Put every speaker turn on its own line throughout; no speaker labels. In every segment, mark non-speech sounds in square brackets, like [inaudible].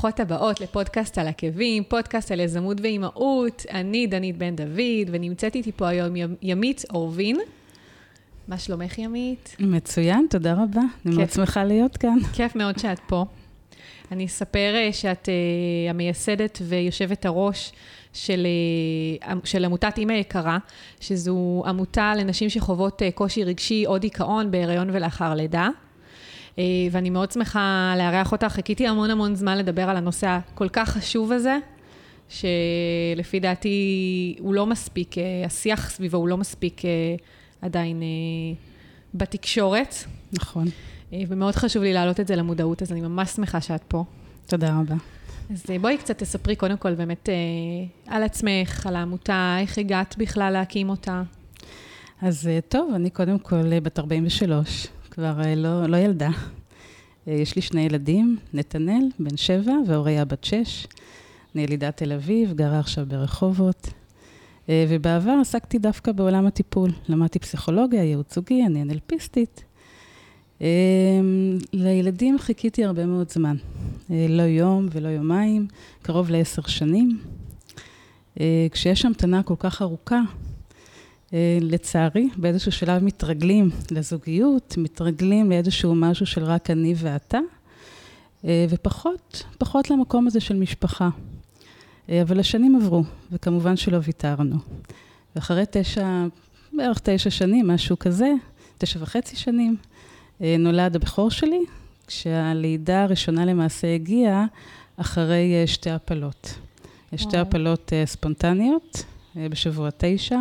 ברוכות הבאות לפודקאסט על עקבים, פודקאסט על יזמות ואימהות. אני דנית בן דוד, ונמצאת איתי פה היום ימית אורבין. מה שלומך, ימית?
מצוין, תודה רבה. אני מאוד שמחה להיות כאן.
כיף מאוד שאת פה. אני אספר אה, שאת uh, המייסדת ויושבת הראש של, uh, של עמותת אימא יקרה, שזו עמותה לנשים שחוות uh, קושי רגשי או דיכאון בהיריון ולאחר לידה. אה, ואני מאוד שמחה לארח אותך. חיכיתי המון המון זמן לדבר על הנושא הכל כך חשוב הזה, שלפי דעתי הוא לא מספיק, אה, השיח סביבו הוא לא מספיק אה, עדיין בתקשורת.
נכון.
ומאוד חשוב לי להעלות את זה למודעות, אז אני ממש שמחה שאת פה.
תודה רבה.
אז בואי קצת תספרי קודם כל באמת על עצמך, על העמותה, איך הגעת בכלל להקים אותה.
אז טוב, אני קודם כל בת 43, כבר אה, לא, לא ילדה. אה, יש לי שני ילדים, נתנאל, בן שבע, ואוריה, בת שש. אני ילידת תל אביב, גרה עכשיו ברחובות. אה, ובעבר עסקתי דווקא בעולם הטיפול. למדתי פסיכולוגיה, ייעוץ זוגי, אני אנלפיסטית. לילדים חיכיתי הרבה מאוד זמן. לא יום ולא יומיים, קרוב לעשר שנים. כשיש המתנה כל כך ארוכה, לצערי, באיזשהו שלב מתרגלים לזוגיות, מתרגלים לאיזשהו משהו של רק אני ואתה, אה, ופחות, פחות למקום הזה של משפחה. אה, אבל השנים עברו, וכמובן שלא ויתרנו. ואחרי תשע, בערך תשע שנים, משהו כזה, תשע וחצי שנים, נולד הבכור שלי, כשהלידה הראשונה למעשה הגיעה אחרי שתי הפלות. שתי הפלות ספונטניות בשבוע תשע.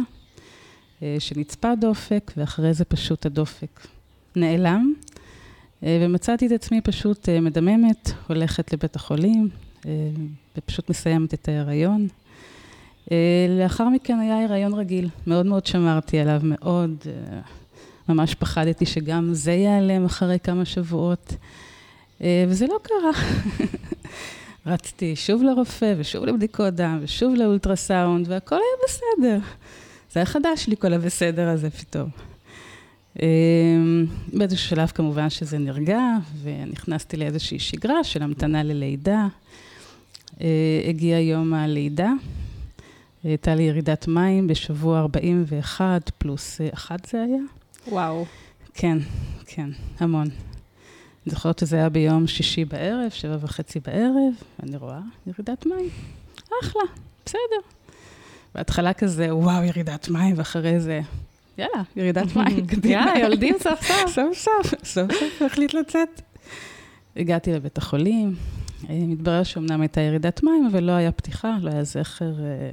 אה, שנצפה דופק, ואחרי זה פשוט הדופק נעלם. אה, ומצאתי את עצמי פשוט אה, מדממת, הולכת לבית החולים, ופשוט מסיימת את ההיריון. לאחר מכן היה הריון רגיל, מאוד מאוד שמרתי עליו, מאוד, ממש פחדתי שגם זה ייעלם אחרי כמה שבועות, וזה לא קרה. [laughs] רצתי שוב לרופא, ושוב לבדיקות דם, ושוב לאולטרסאונד, והכל היה בסדר. זה היה חדש לי כל הבסדר הזה פתאום. אמ, באיזשהו שלב כמובן שזה נרגע, ונכנסתי לאיזושהי שגרה של המתנה ללידה. אה, הגיע יום הלידה, הייתה לי ירידת מים בשבוע 41 פלוס 1 זה היה.
וואו.
כן, כן, המון. אני זוכרת שזה היה ביום שישי בערב, שבע וחצי בערב, ואני רואה ירידת מים. אחלה, בסדר. בהתחלה כזה, וואו, ירידת מים, ואחרי זה, יאללה, ירידת מים, [laughs]
קדימה. יאללה, יולדים סוף סוף. [laughs]
סוף סוף, סוף סוף החליט לצאת. הגעתי לבית החולים, אה, מתברר שאומנם הייתה ירידת מים, אבל לא היה פתיחה, לא היה זכר אה,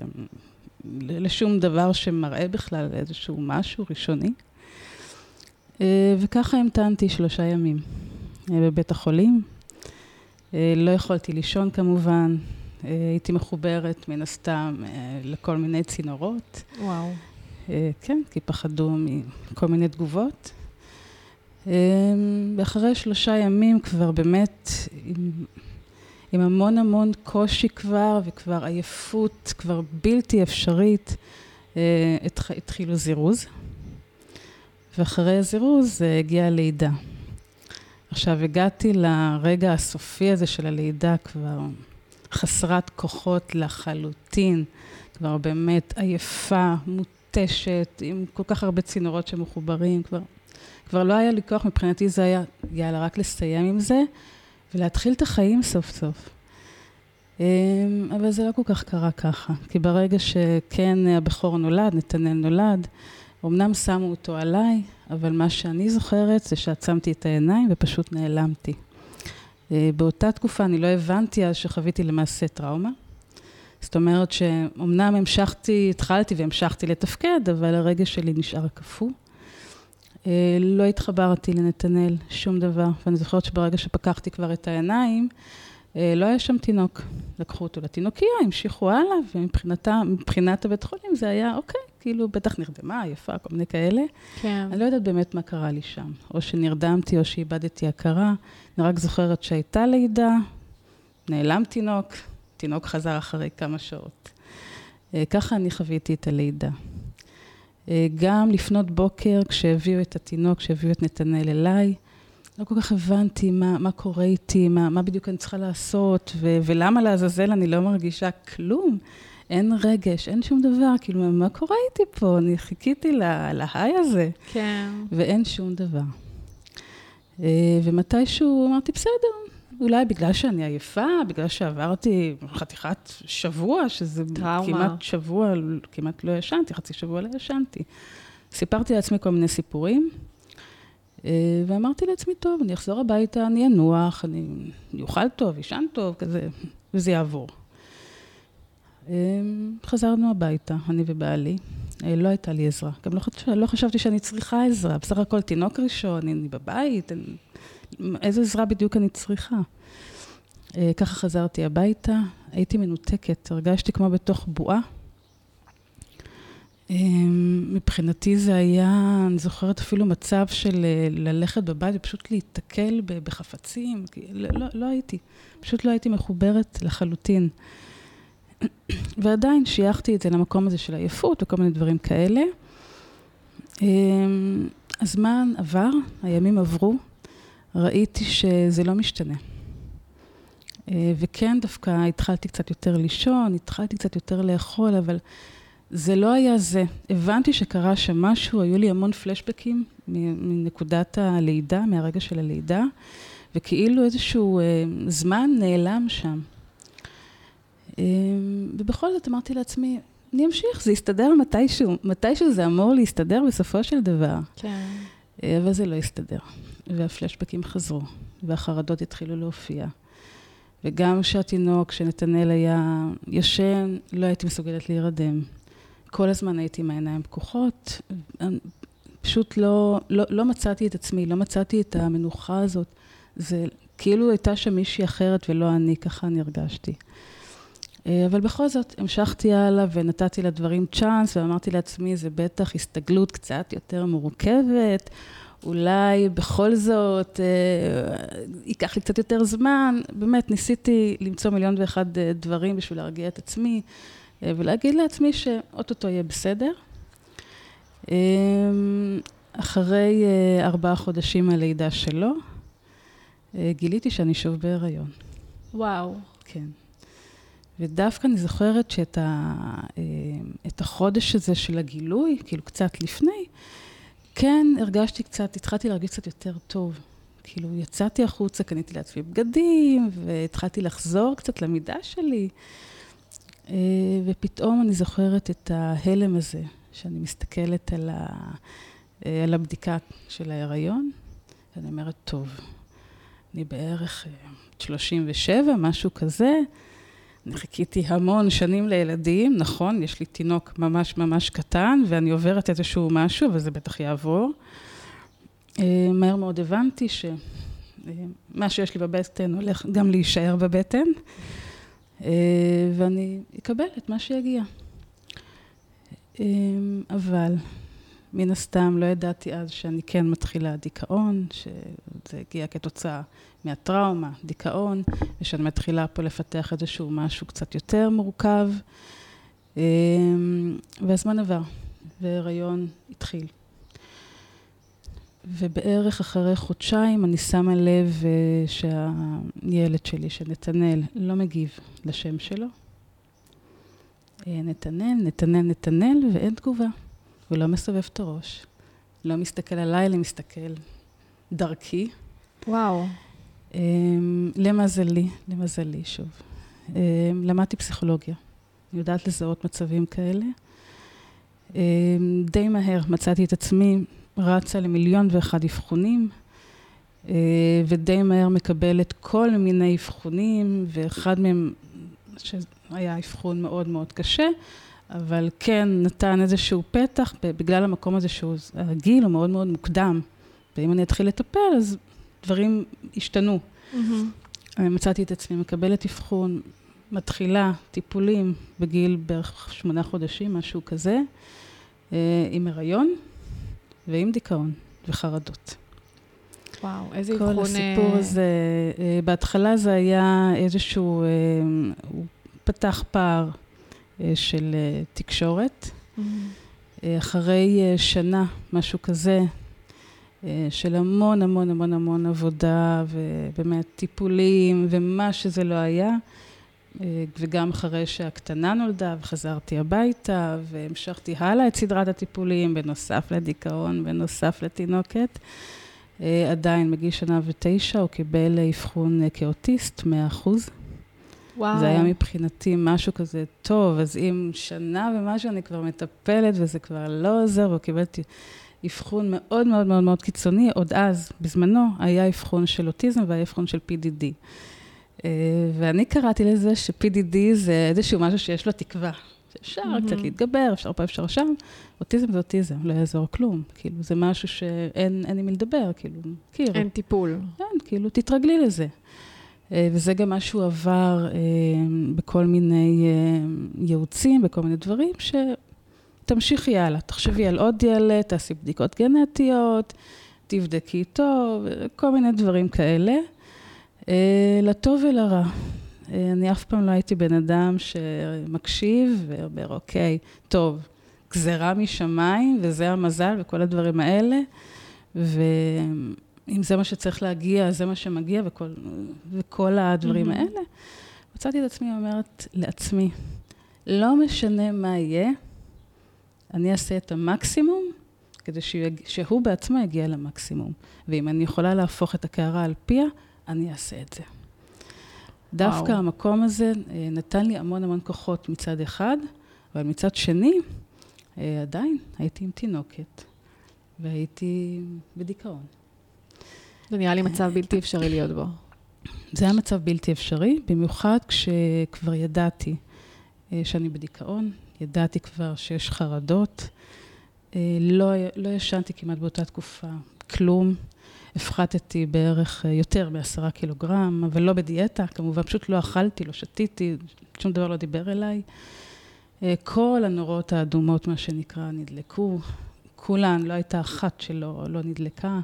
לשום דבר שמראה בכלל איזשהו משהו ראשוני. אה, וככה המתנתי שלושה ימים בבית החולים. לא יכולתי לישון כמובן, הייתי מחוברת מן הסתם אה, לכל מיני צינורות.
וואו.
אה, כן, כי פחדו מכל מיני תגובות. ואחרי שלושה ימים כבר באמת עם, עם המון המון קושי כבר, וכבר עייפות כבר בלתי אפשרית, התחילו זירוז. ואחרי הזירוז הגיעה הלידה. עכשיו, הגעתי לרגע הסופי הזה של הלידה כבר חסרת כוחות לחלוטין, כבר באמת עייפה, מותשת, עם כל כך הרבה צינורות שמחוברים, כבר, כבר לא היה לי כוח, מבחינתי זה היה, יאללה, רק לסיים עם זה ולהתחיל את החיים סוף סוף. אמ, אבל זה לא כל כך קרה ככה, כי ברגע שכן הבכור נולד, נתנאל נולד, אמנם שמו אותו עליי, אבל מה שאני זוכרת זה שעצמתי את העיניים ופשוט נעלמתי. אה, באותה תקופה אני לא הבנתי אז שחוויתי למעשה טראומה. זאת אומרת שאומנם המשכתי, התחלתי והמשכתי לתפקד, אבל הרגע שלי נשאר קפוא. אה, לא התחברתי לנתנאל, שום דבר. ואני זוכרת שברגע שפקחתי כבר את העיניים, לא היה שם תינוק. לקחו אותו לתינוקייה, המשיכו הלאה, ומבחינת הבית חולים זה היה, אוקיי, כאילו, בטח נרדמה, יפה, כל מיני כאלה.
כן.
אני לא יודעת באמת מה קרה לי שם. או שנרדמתי או שאיבדתי הכרה. אני רק זוכרת שהייתה לידה, נעלם תינוק, תינוק חזר אחרי כמה שעות. אה, ככה אני חוויתי את הלידה. אה, גם לפנות בוקר, כשהביאו את התינוק, כשהביאו את נתנאל אליי, לא כל כך הבנתי מה, מה קורה איתי, מה, מה בדיוק אני צריכה לעשות, ו, ולמה לעזאזל אני לא מרגישה כלום. אין רגש, אין שום דבר, כאילו, מה קורה איתי פה? אני חיכיתי להיי הזה.
כן.
ואין שום דבר. אה, ומתישהו אמרתי, בסדר, אולי בגלל שאני עייפה, בגלל שעברתי חתיכת שבוע, שזה טראומה. כמעט שבוע, כמעט לא ישנתי, חצי שבוע לא ישנתי. סיפרתי לעצמי כל מיני סיפורים, ואמרתי לעצמי, טוב, אני אחזור הביתה, אני אנוח, אני אוכל טוב, אשן טוב, כזה, וזה יעבור. אה, חזרנו הביתה, אני ובעלי. אה, לא הייתה לי עזרה. גם לא, חשב, לא חשבתי שאני צריכה עזרה. בסך הכל תינוק ראשון, אני בבית, אני, איזה עזרה בדיוק אני צריכה? ככה חזרתי הביתה, הייתי מנותקת, הרגשתי כמו בתוך בועה. אמ, מבחינתי זה היה, אני זוכרת אפילו מצב של אה, ללכת בבית ופשוט להיתקל בחפצים, לא, לא, לא הייתי, פשוט לא הייתי מחוברת לחלוטין. [clears throat] ועדיין שייכתי את זה למקום הזה של עייפות וכל מיני דברים כאלה. אמ, הזמן עבר, הימים עברו, ראיתי שזה לא משתנה. אה, וכן, דווקא התחלתי קצת יותר לישון, התחלתי קצת יותר לאכול, אבל זה לא היה זה. הבנתי שקרה שם משהו, היו לי המון פלשבקים מנקודת הלידה, מהרגע של הלידה, וכאילו איזשהו אה, זמן נעלם שם. אה, ובכל זאת אמרתי לעצמי, אני אמשיך, זה יסתדר מתישהו, מתישהו זה אמור להסתדר בסופו של דבר.
כן.
אה, אבל זה לא הסתדר, והפלשבקים חזרו, והחרדות התחילו להופיע. וגם כשהתינוק, כשנתנאל היה ישן, לא הייתי מסוגלת להירדם. כל הזמן הייתי עם העיניים פקוחות, פשוט לא, לא, לא מצאתי את עצמי, לא מצאתי את המנוחה הזאת. זה כאילו הייתה שם מישהי אחרת ולא אני, ככה אני הרגשתי. אה, אבל בכל זאת, המשכתי הלאה ונתתי לדברים צ'אנס, ואמרתי לעצמי, זה בטח הסתגלות קצת יותר מורכבת, אולי בכל זאת אה, ייקח לי קצת יותר זמן. באמת, ניסיתי למצוא מיליון ואחד אה, דברים בשביל להרגיע את עצמי. אה, ולהגיד לעצמי שאו-טו-טו יהיה בסדר. אה, אחרי אה, ארבעה חודשים מהלידה שלו, גיליתי שאני שוב בהיריון.
וואו.
כן. ודווקא אני זוכרת שאת ה, את החודש הזה של הגילוי, כאילו קצת לפני, כן הרגשתי קצת, התחלתי להרגיש קצת יותר טוב. כאילו יצאתי החוצה, קניתי לעצמי בגדים, והתחלתי לחזור קצת למידה שלי. אה, ופתאום אני זוכרת את ההלם הזה, שאני מסתכלת על, ה, אה, על הבדיקה של ההיריון, ואני אומרת, טוב, אני בערך 37, אה, משהו כזה. אני חיכיתי המון שנים לילדים, נכון, יש לי תינוק ממש ממש קטן, ואני עוברת איזשהו משהו, וזה בטח יעבור. מהר מאוד הבנתי שמה שיש לי בבטן הולך גם להישאר בבטן. אה, ואני אקבל את מה שיגיע. אה, אבל מן הסתם לא ידעתי אז שאני כן מתחילה דיכאון, שזה הגיע כתוצאה מהטראומה, דיכאון, ושאני מתחילה פה לפתח איזשהו משהו קצת יותר מורכב. אה, והזמן עבר, והריון התחיל. ובערך אחרי חודשיים אני שמה לב uh, שהילד שלי, שנתנאל, לא מגיב לשם שלו. Uh, נתנאל, נתנאל, נתנאל, ואין תגובה. הוא לא מסובב את הראש. לא מסתכל עליי, אלא מסתכל דרכי.
וואו.
Um, למזלי, למזלי, שוב. Um, למדתי פסיכולוגיה. אני יודעת לזהות מצבים כאלה. Um, די מהר מצאתי את עצמי רצה למיליון ואחד אבחונים, אה, ודי מהר מקבלת כל מיני אבחונים, ואחד מהם, שהיה אבחון מאוד מאוד קשה, אבל כן נתן איזשהו פתח, בגלל המקום הזה שהוא, הגיל הוא מאוד מאוד מוקדם, ואם אני אתחיל לטפל, אז דברים השתנו. Mm-hmm. מצאתי את עצמי מקבלת אבחון, מתחילה טיפולים בגיל בערך שמונה חודשים, משהו כזה, אה, עם הריון. ועם דיכאון וחרדות.
וואו, איזה אבחון...
כל הסיפור אה, הזה, אה, בהתחלה זה היה איזשהו, אה, הוא פתח פער של תקשורת. Mm-hmm. אחרי שנה, משהו כזה, של המון המון המון המון עבודה, ובאמת טיפולים, ומה שזה לא היה. אה, וגם אחרי שהקטנה נולדה וחזרתי הביתה והמשכתי הלאה את סדרת הטיפולים, בנוסף לדיכאון, בנוסף לתינוקת. אה, עדיין מגיל שנה ותשע הוא קיבל אבחון כאוטיסט, מאה אחוז. וואו. זה היה מבחינתי משהו כזה טוב, אז אם שנה ומשהו אני כבר מטפלת וזה כבר לא עוזר, קיבל אבחון מאוד מאוד מאוד מאוד קיצוני, עוד אז, בזמנו, היה אבחון של אוטיזם והיה אבחון של PDD. אה, ואני קראתי לזה ש-PDD זה איזשהו משהו שיש לו תקווה. שאפשר mm-hmm. קצת להתגבר, אפשר פה, אפשר שם. אוטיזם זה אוטיזם, לא יעזור כלום. כאילו, זה משהו שאין עם מי לדבר, כאילו, מכיר.
אין טיפול.
אין, כאילו, תתרגלי לזה. אה, וזה גם מה שהוא עבר אה, בכל מיני ייעוצים, בכל מיני דברים, שתמשיכי הלאה. תחשבי על עוד ילד, תעשי בדיקות גנטיות, תבדקי איתו, כל מיני דברים כאלה. אה, לטוב ולרע. אה, אני אף פעם לא הייתי בן אדם שמקשיב ואומר, אוקיי, טוב, גזרה משמיים, וזה המזל וכל הדברים האלה, ואם זה מה שצריך להגיע, זה מה שמגיע, וכל, וכל הדברים mm-hmm. האלה. מצאתי את עצמי אומרת לעצמי, לא משנה מה יהיה, אני אעשה את המקסימום כדי שהוא בעצמו יגיע למקסימום. ואם אני יכולה להפוך את הקערה על פיה, אני אעשה את זה. דווקא וואו. המקום הזה אה, נתן לי המון המון כוחות מצד אחד, אבל מצד שני, אה, עדיין הייתי עם תינוקת, והייתי בדיכאון.
זה נראה לי מצב בלתי אפשרי להיות בו.
זה היה מצב בלתי אפשרי, במיוחד כשכבר ידעתי אה, שאני בדיכאון, ידעתי כבר שיש חרדות. לא, לא ישנתי כמעט באותה תקופה, כלום. הפחתתי בערך אה, יותר מעשרה קילוגרם, אבל לא בדיאטה, כמובן, פשוט לא אכלתי, לא שתיתי, שום דבר לא דיבר אליי. אה, כל הנורות האדומות, מה שנקרא, נדלקו. כולן, לא הייתה אחת שלא לא נדלקה.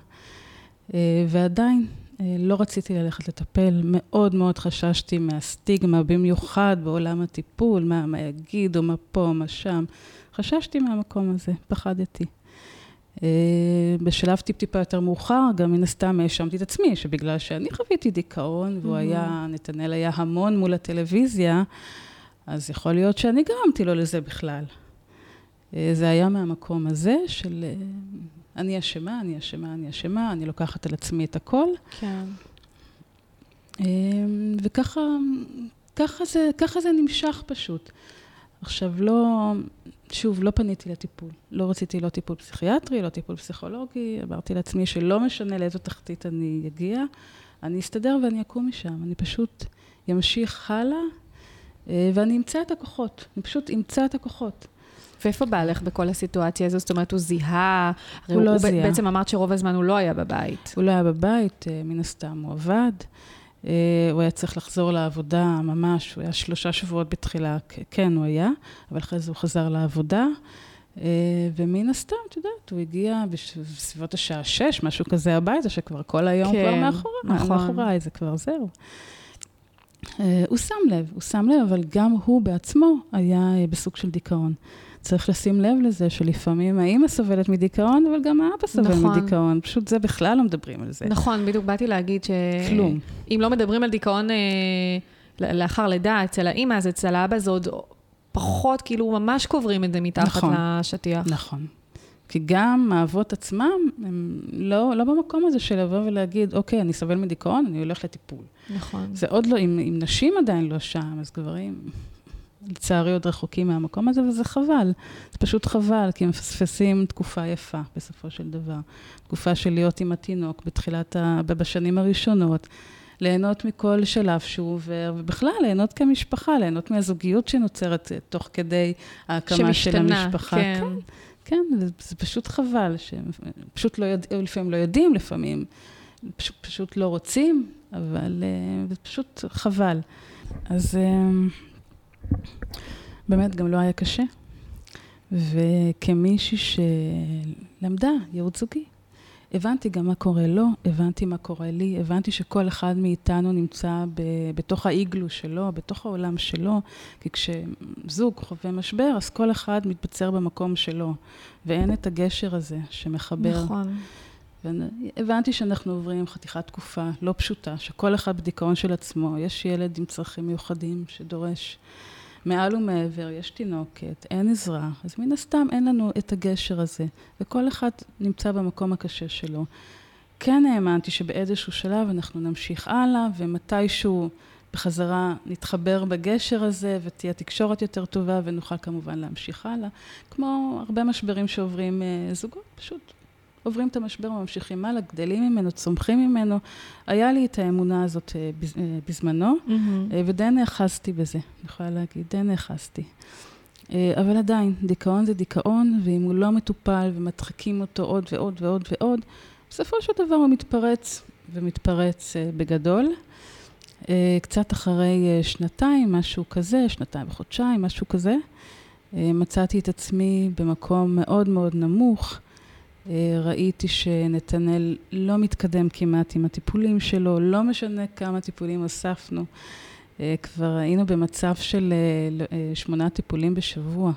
אה, ועדיין לא רציתי ללכת לטפל, מאוד מאוד חששתי מהסטיגמה, במיוחד בעולם הטיפול, מה, מה יגידו, מה פה, מה שם. חששתי מהמקום הזה, פחדתי. אה, בשלב טיפ-טיפה יותר מאוחר, גם מן הסתם האשמתי את עצמי, שבגלל שאני חוויתי דיכאון, והוא היה, נתנאל היה המון מול הטלוויזיה, אז יכול להיות שאני גרמתי לו לזה בכלל. אה, זה היה מהמקום הזה של אה, אני אשמה, אני אשמה, אני אשמה, אני לוקחת על עצמי את הכל.
כן.
וככה ככה זה, ככה זה נמשך פשוט. עכשיו, לא, שוב, לא פניתי לטיפול. לא רציתי לא טיפול פסיכיאטרי, לא טיפול פסיכולוגי. אמרתי לעצמי שלא משנה לאיזו תחתית אני אגיע, אני אסתדר ואני אקום משם. אני פשוט אמשיך הלאה, אה, ואני אמצא את הכוחות. אני פשוט אמצא את הכוחות.
ואיפה בעלך בכל הסיטואציה הזו? זאת אומרת, הוא זיהה...
הוא לא הוא זיהה.
בעצם אמרת שרוב הזמן הוא לא היה בבית.
הוא לא היה בבית, אה, מן הסתם הוא עבד. אה, הוא היה צריך לחזור לעבודה ממש, הוא היה שלושה שבועות בתחילה, כן, הוא היה, אבל אחרי זה הוא חזר לעבודה. אה, ומן הסתם, את יודעת, הוא הגיע בסביבות השעה שש, משהו כזה הביתה, שכבר כל היום כן, כבר מאחוריי, נכון. מאחוריי, זה כבר זהו. אה, הוא שם לב, הוא שם לב, אבל גם הוא בעצמו היה בסוג של דיכאון. צריך לשים לב לזה שלפעמים האימא סובלת מדיכאון, אבל גם האבא סובל נכון. מדיכאון. פשוט זה בכלל לא מדברים על זה.
נכון, בדיוק באתי להגיד ש...
כלום.
אם לא מדברים על דיכאון אה, לאחר לידה אצל האימא, אז אצל האבא זה עוד פחות, כאילו ממש קוברים את זה מתחת נכון, לשטיח.
נכון. כי גם האבות עצמם, הם לא, לא במקום הזה של לבוא ולהגיד, אוקיי, אני סובל מדיכאון, אני הולך לטיפול.
נכון.
זה עוד לא, אם, אם נשים עדיין לא שם, אז גברים... לצערי עוד רחוקים מהמקום הזה, וזה חבל. זה פשוט חבל, כי מפספסים תקופה יפה, בסופו של דבר. תקופה של להיות עם התינוק בתחילת ה... בשנים הראשונות. ליהנות מכל שלב שהוא עובר, ובכלל, ליהנות כמשפחה, ליהנות מהזוגיות שנוצרת תוך כדי ההקמה של המשפחה.
כן.
כן, כן, זה, פשוט חבל, שפשוט לא יודעים, לפעמים לא יודעים, לפעמים פשוט, פשוט לא רוצים, אבל אה, זה פשוט חבל. אז... אה, באמת גם לא היה קשה. וכמישהי שלמדה ייעוץ זוגי, הבנתי גם מה קורה לו, הבנתי מה קורה לי, הבנתי שכל אחד מאיתנו נמצא ב, בתוך האיגלו שלו, בתוך העולם שלו, כי כשזוג חווה משבר, אז כל אחד מתבצר במקום שלו, ואין את הגשר הזה שמחבר.
נכון.
והבנתי שאנחנו עוברים חתיכת תקופה לא פשוטה, שכל אחד בדיכאון של עצמו, יש ילד עם צרכים מיוחדים שדורש מעל ומעבר, יש תינוקת, אין עזרה, אז מן הסתם אין לנו את הגשר הזה, וכל אחד נמצא במקום הקשה שלו. כן האמנתי שבאיזשהו שלב אנחנו נמשיך הלאה, ומתישהו בחזרה נתחבר בגשר הזה, ותהיה תקשורת יותר טובה, ונוכל כמובן להמשיך הלאה. כמו הרבה משברים שעוברים אה, זוגות, פשוט עוברים את המשבר וממשיכים הלאה, גדלים ממנו, צומחים ממנו. היה לי את האמונה הזאת אה, אה, בזמנו, mm-hmm. ודי נאחזתי בזה, אני יכולה להגיד, די נאחזתי. אבל עדיין, דיכאון זה דיכאון, ואם הוא לא מטופל ומדחיקים אותו עוד ועוד ועוד ועוד, בסופו של דבר הוא מתפרץ, ומתפרץ בגדול. קצת אחרי שנתיים, משהו כזה, שנתיים וחודשיים, משהו כזה, מצאתי את עצמי במקום מאוד מאוד נמוך. אה, ראיתי שנתנאל לא מתקדם כמעט עם הטיפולים שלו, לא משנה כמה טיפולים הוספנו. אה, כבר היינו במצב של אה, שמונה טיפולים בשבוע.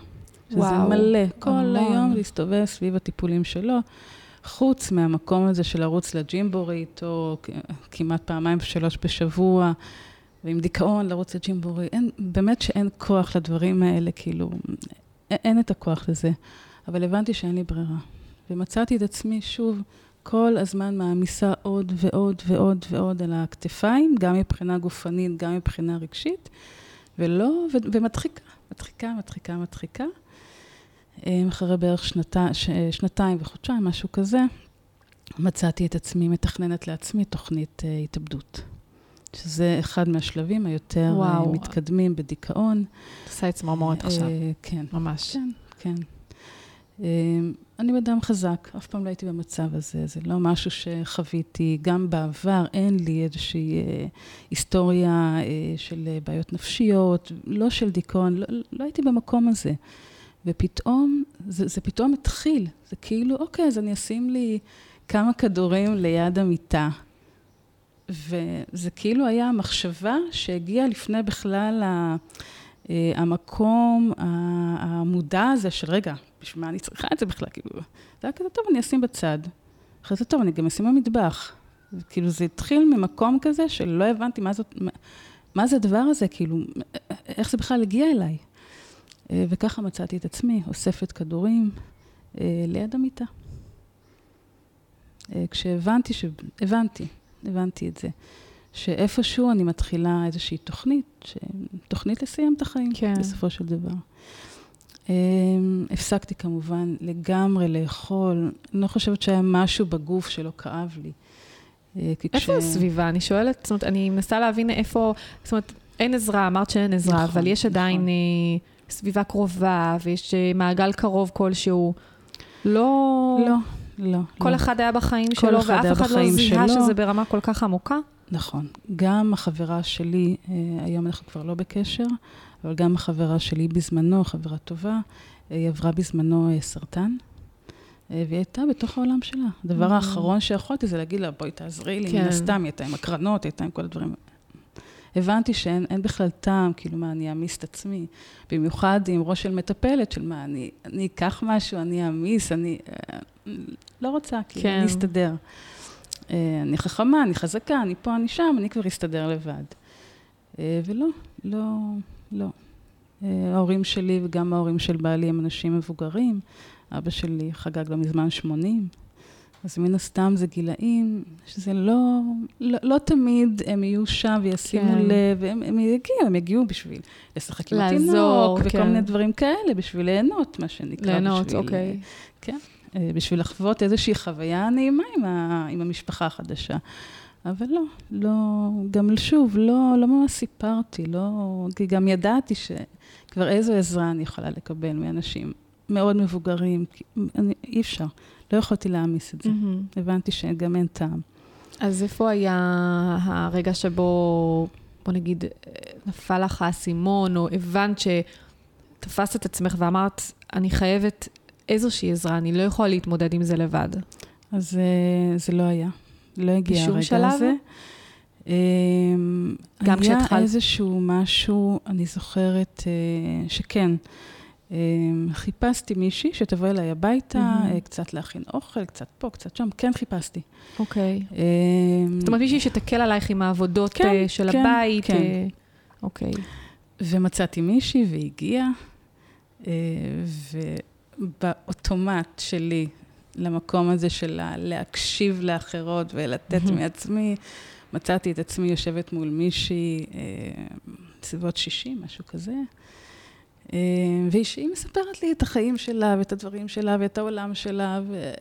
שזה וואו, מלא, כל המון. היום להסתובב סביב הטיפולים שלו, חוץ מהמקום הזה של לרוץ לג'ימבורית, או כמעט פעמיים ושלוש בשבוע, ועם דיכאון לרוץ לג'ימבורי. אין, באמת שאין כוח לדברים האלה, כאילו, אין את הכוח לזה. אבל הבנתי שאין לי ברירה. ומצאתי את עצמי שוב כל הזמן מעמיסה עוד ועוד ועוד ועוד על הכתפיים, גם מבחינה גופנית, גם מבחינה רגשית, ולא, ו, ומדחיקה, מדחיקה, מדחיקה, מדחיקה. אמ, אחרי בערך שנת, ש, שנתיים וחודשיים, משהו כזה, מצאתי את עצמי מתכננת לעצמי תוכנית uh, התאבדות. שזה אחד מהשלבים היותר אה, וואו. מתקדמים בדיכאון.
עושה את צמרמורת עכשיו.
כן.
ממש.
כן, כן. אמ, אני אדם חזק, אף פעם לא הייתי במצב הזה, זה לא משהו שחוויתי. גם בעבר אין לי איזושהי אה, היסטוריה אה, של בעיות נפשיות, לא של דיכאון, לא, לא הייתי במקום הזה. ופתאום, זה, זה פתאום התחיל, זה כאילו, אוקיי, אז אני אשים לי כמה כדורים ליד המיטה. וזה כאילו היה המחשבה שהגיעה לפני בכלל ה... אה, המקום המודע הזה של, רגע, בשביל מה אני צריכה את זה בכלל? כאילו, זה היה כזה טוב, אני אשים בצד. אחרי זה טוב, אני גם אשים במטבח. כאילו, זה התחיל ממקום כזה שלא הבנתי מה זאת, מה, מה זה הדבר הזה, כאילו, איך זה בכלל הגיע אליי. אה, וככה מצאתי את עצמי, אוספת כדורים אה, ליד המיטה. כשהבנתי, ש... הבנתי, הבנתי את זה. שאיפשהו אני מתחילה איזושהי תוכנית, ש... תוכנית לסיים את החיים, כן. בסופו של דבר. Um, הפסקתי כמובן לגמרי לאכול, אני לא חושבת שהיה משהו בגוף שלא כאב לי.
Uh, איפה. הסביבה? אני שואלת, זאת אומרת, אני מנסה להבין איפה, זאת אומרת, אין עזרה, אמרת שאין עזרה, נכון, אבל יש עדיין נכון. uh, סביבה קרובה, ויש uh, מעגל קרוב כלשהו. לא...
לא, לא.
כל
לא.
אחד היה בחיים שלו, ואף אחד לא זיהה שזה ברמה כל כך עמוקה?
נכון. גם החברה שלי, אה, היום אנחנו כבר לא בקשר, אבל גם החברה שלי בזמנו, חברה טובה, אה, היא עברה בזמנו אה, סרטן. והיא הייתה בתוך העולם שלה. הדבר mm-hmm. האחרון שיכולתי זה להגיד לה, בואי תעזרי לי, כן. מן הסתם, היא הייתה עם הקרנות, היא הייתה עם כל הדברים. הבנתי שאין בכלל טעם, כאילו, מה, אני אעמיס את עצמי. במיוחד עם ראש של מטפלת, של מה, אני, אני אקח משהו, אני אעמיס, אני... לא רוצה, כאילו, כן. אני אסתדר. אה, אני חכמה, אני חזקה, אני פה, אני שם, אני כבר אסתדר לבד. אה, ולא, לא, לא. אה, ההורים שלי וגם ההורים של בעלי הם אנשים מבוגרים. אבא שלי חגג לא מזמן 80. אז מן הסתם זה גילאים שזה לא, לא, לא תמיד הם יהיו שם וישימו כן. לב, הם, הם יגיעו, הם יגיעו בשביל לשחק עם התינוק, כן. וכל מיני דברים כאלה, בשביל ליהנות, מה שנקרא.
ליהנות, בשביל, אוקיי.
כן. אה, בשביל לחוות איזושהי חוויה נעימה עם, ה, עם המשפחה החדשה. אבל לא, לא, גם שוב, לא, לא ממש סיפרתי, לא, כי גם ידעתי שכבר איזו עזרה אני יכולה לקבל מאנשים מאוד מבוגרים, אני, אי אפשר, לא יכולתי להעמיס את זה. Mm-hmm. הבנתי שגם אין טעם.
אז איפה היה הרגע שבו, בוא נגיד, נפל לך האסימון, או הבנת שתפסת את עצמך ואמרת, אני חייבת איזושהי עזרה, אני לא יכולה להתמודד עם זה לבד.
אז אה, זה לא היה. לא הגיע הרגע שלב? הזה.
גם כשהתחלת?
היה איזשהו משהו, אני זוכרת אה, שכן, חיפשתי מישהי שתבוא אליי הביתה, mm-hmm. קצת להכין אוכל, קצת פה, קצת שם, כן חיפשתי.
אוקיי. Okay. זאת אומרת, מישהי שתקל עליייך עם העבודות כן, של כן, הבית. כן. אוקיי. Okay.
ומצאתי מישהי והיא הגיעה, ובאוטומט שלי, למקום הזה של להקשיב לאחרות ולתת. מעצמי, מצאתי את עצמי יושבת מול מישהי, בסביבות 60, משהו כזה. אה, והיא מספרת לי את החיים שלה ואת הדברים שלה ואת העולם שלה, ו-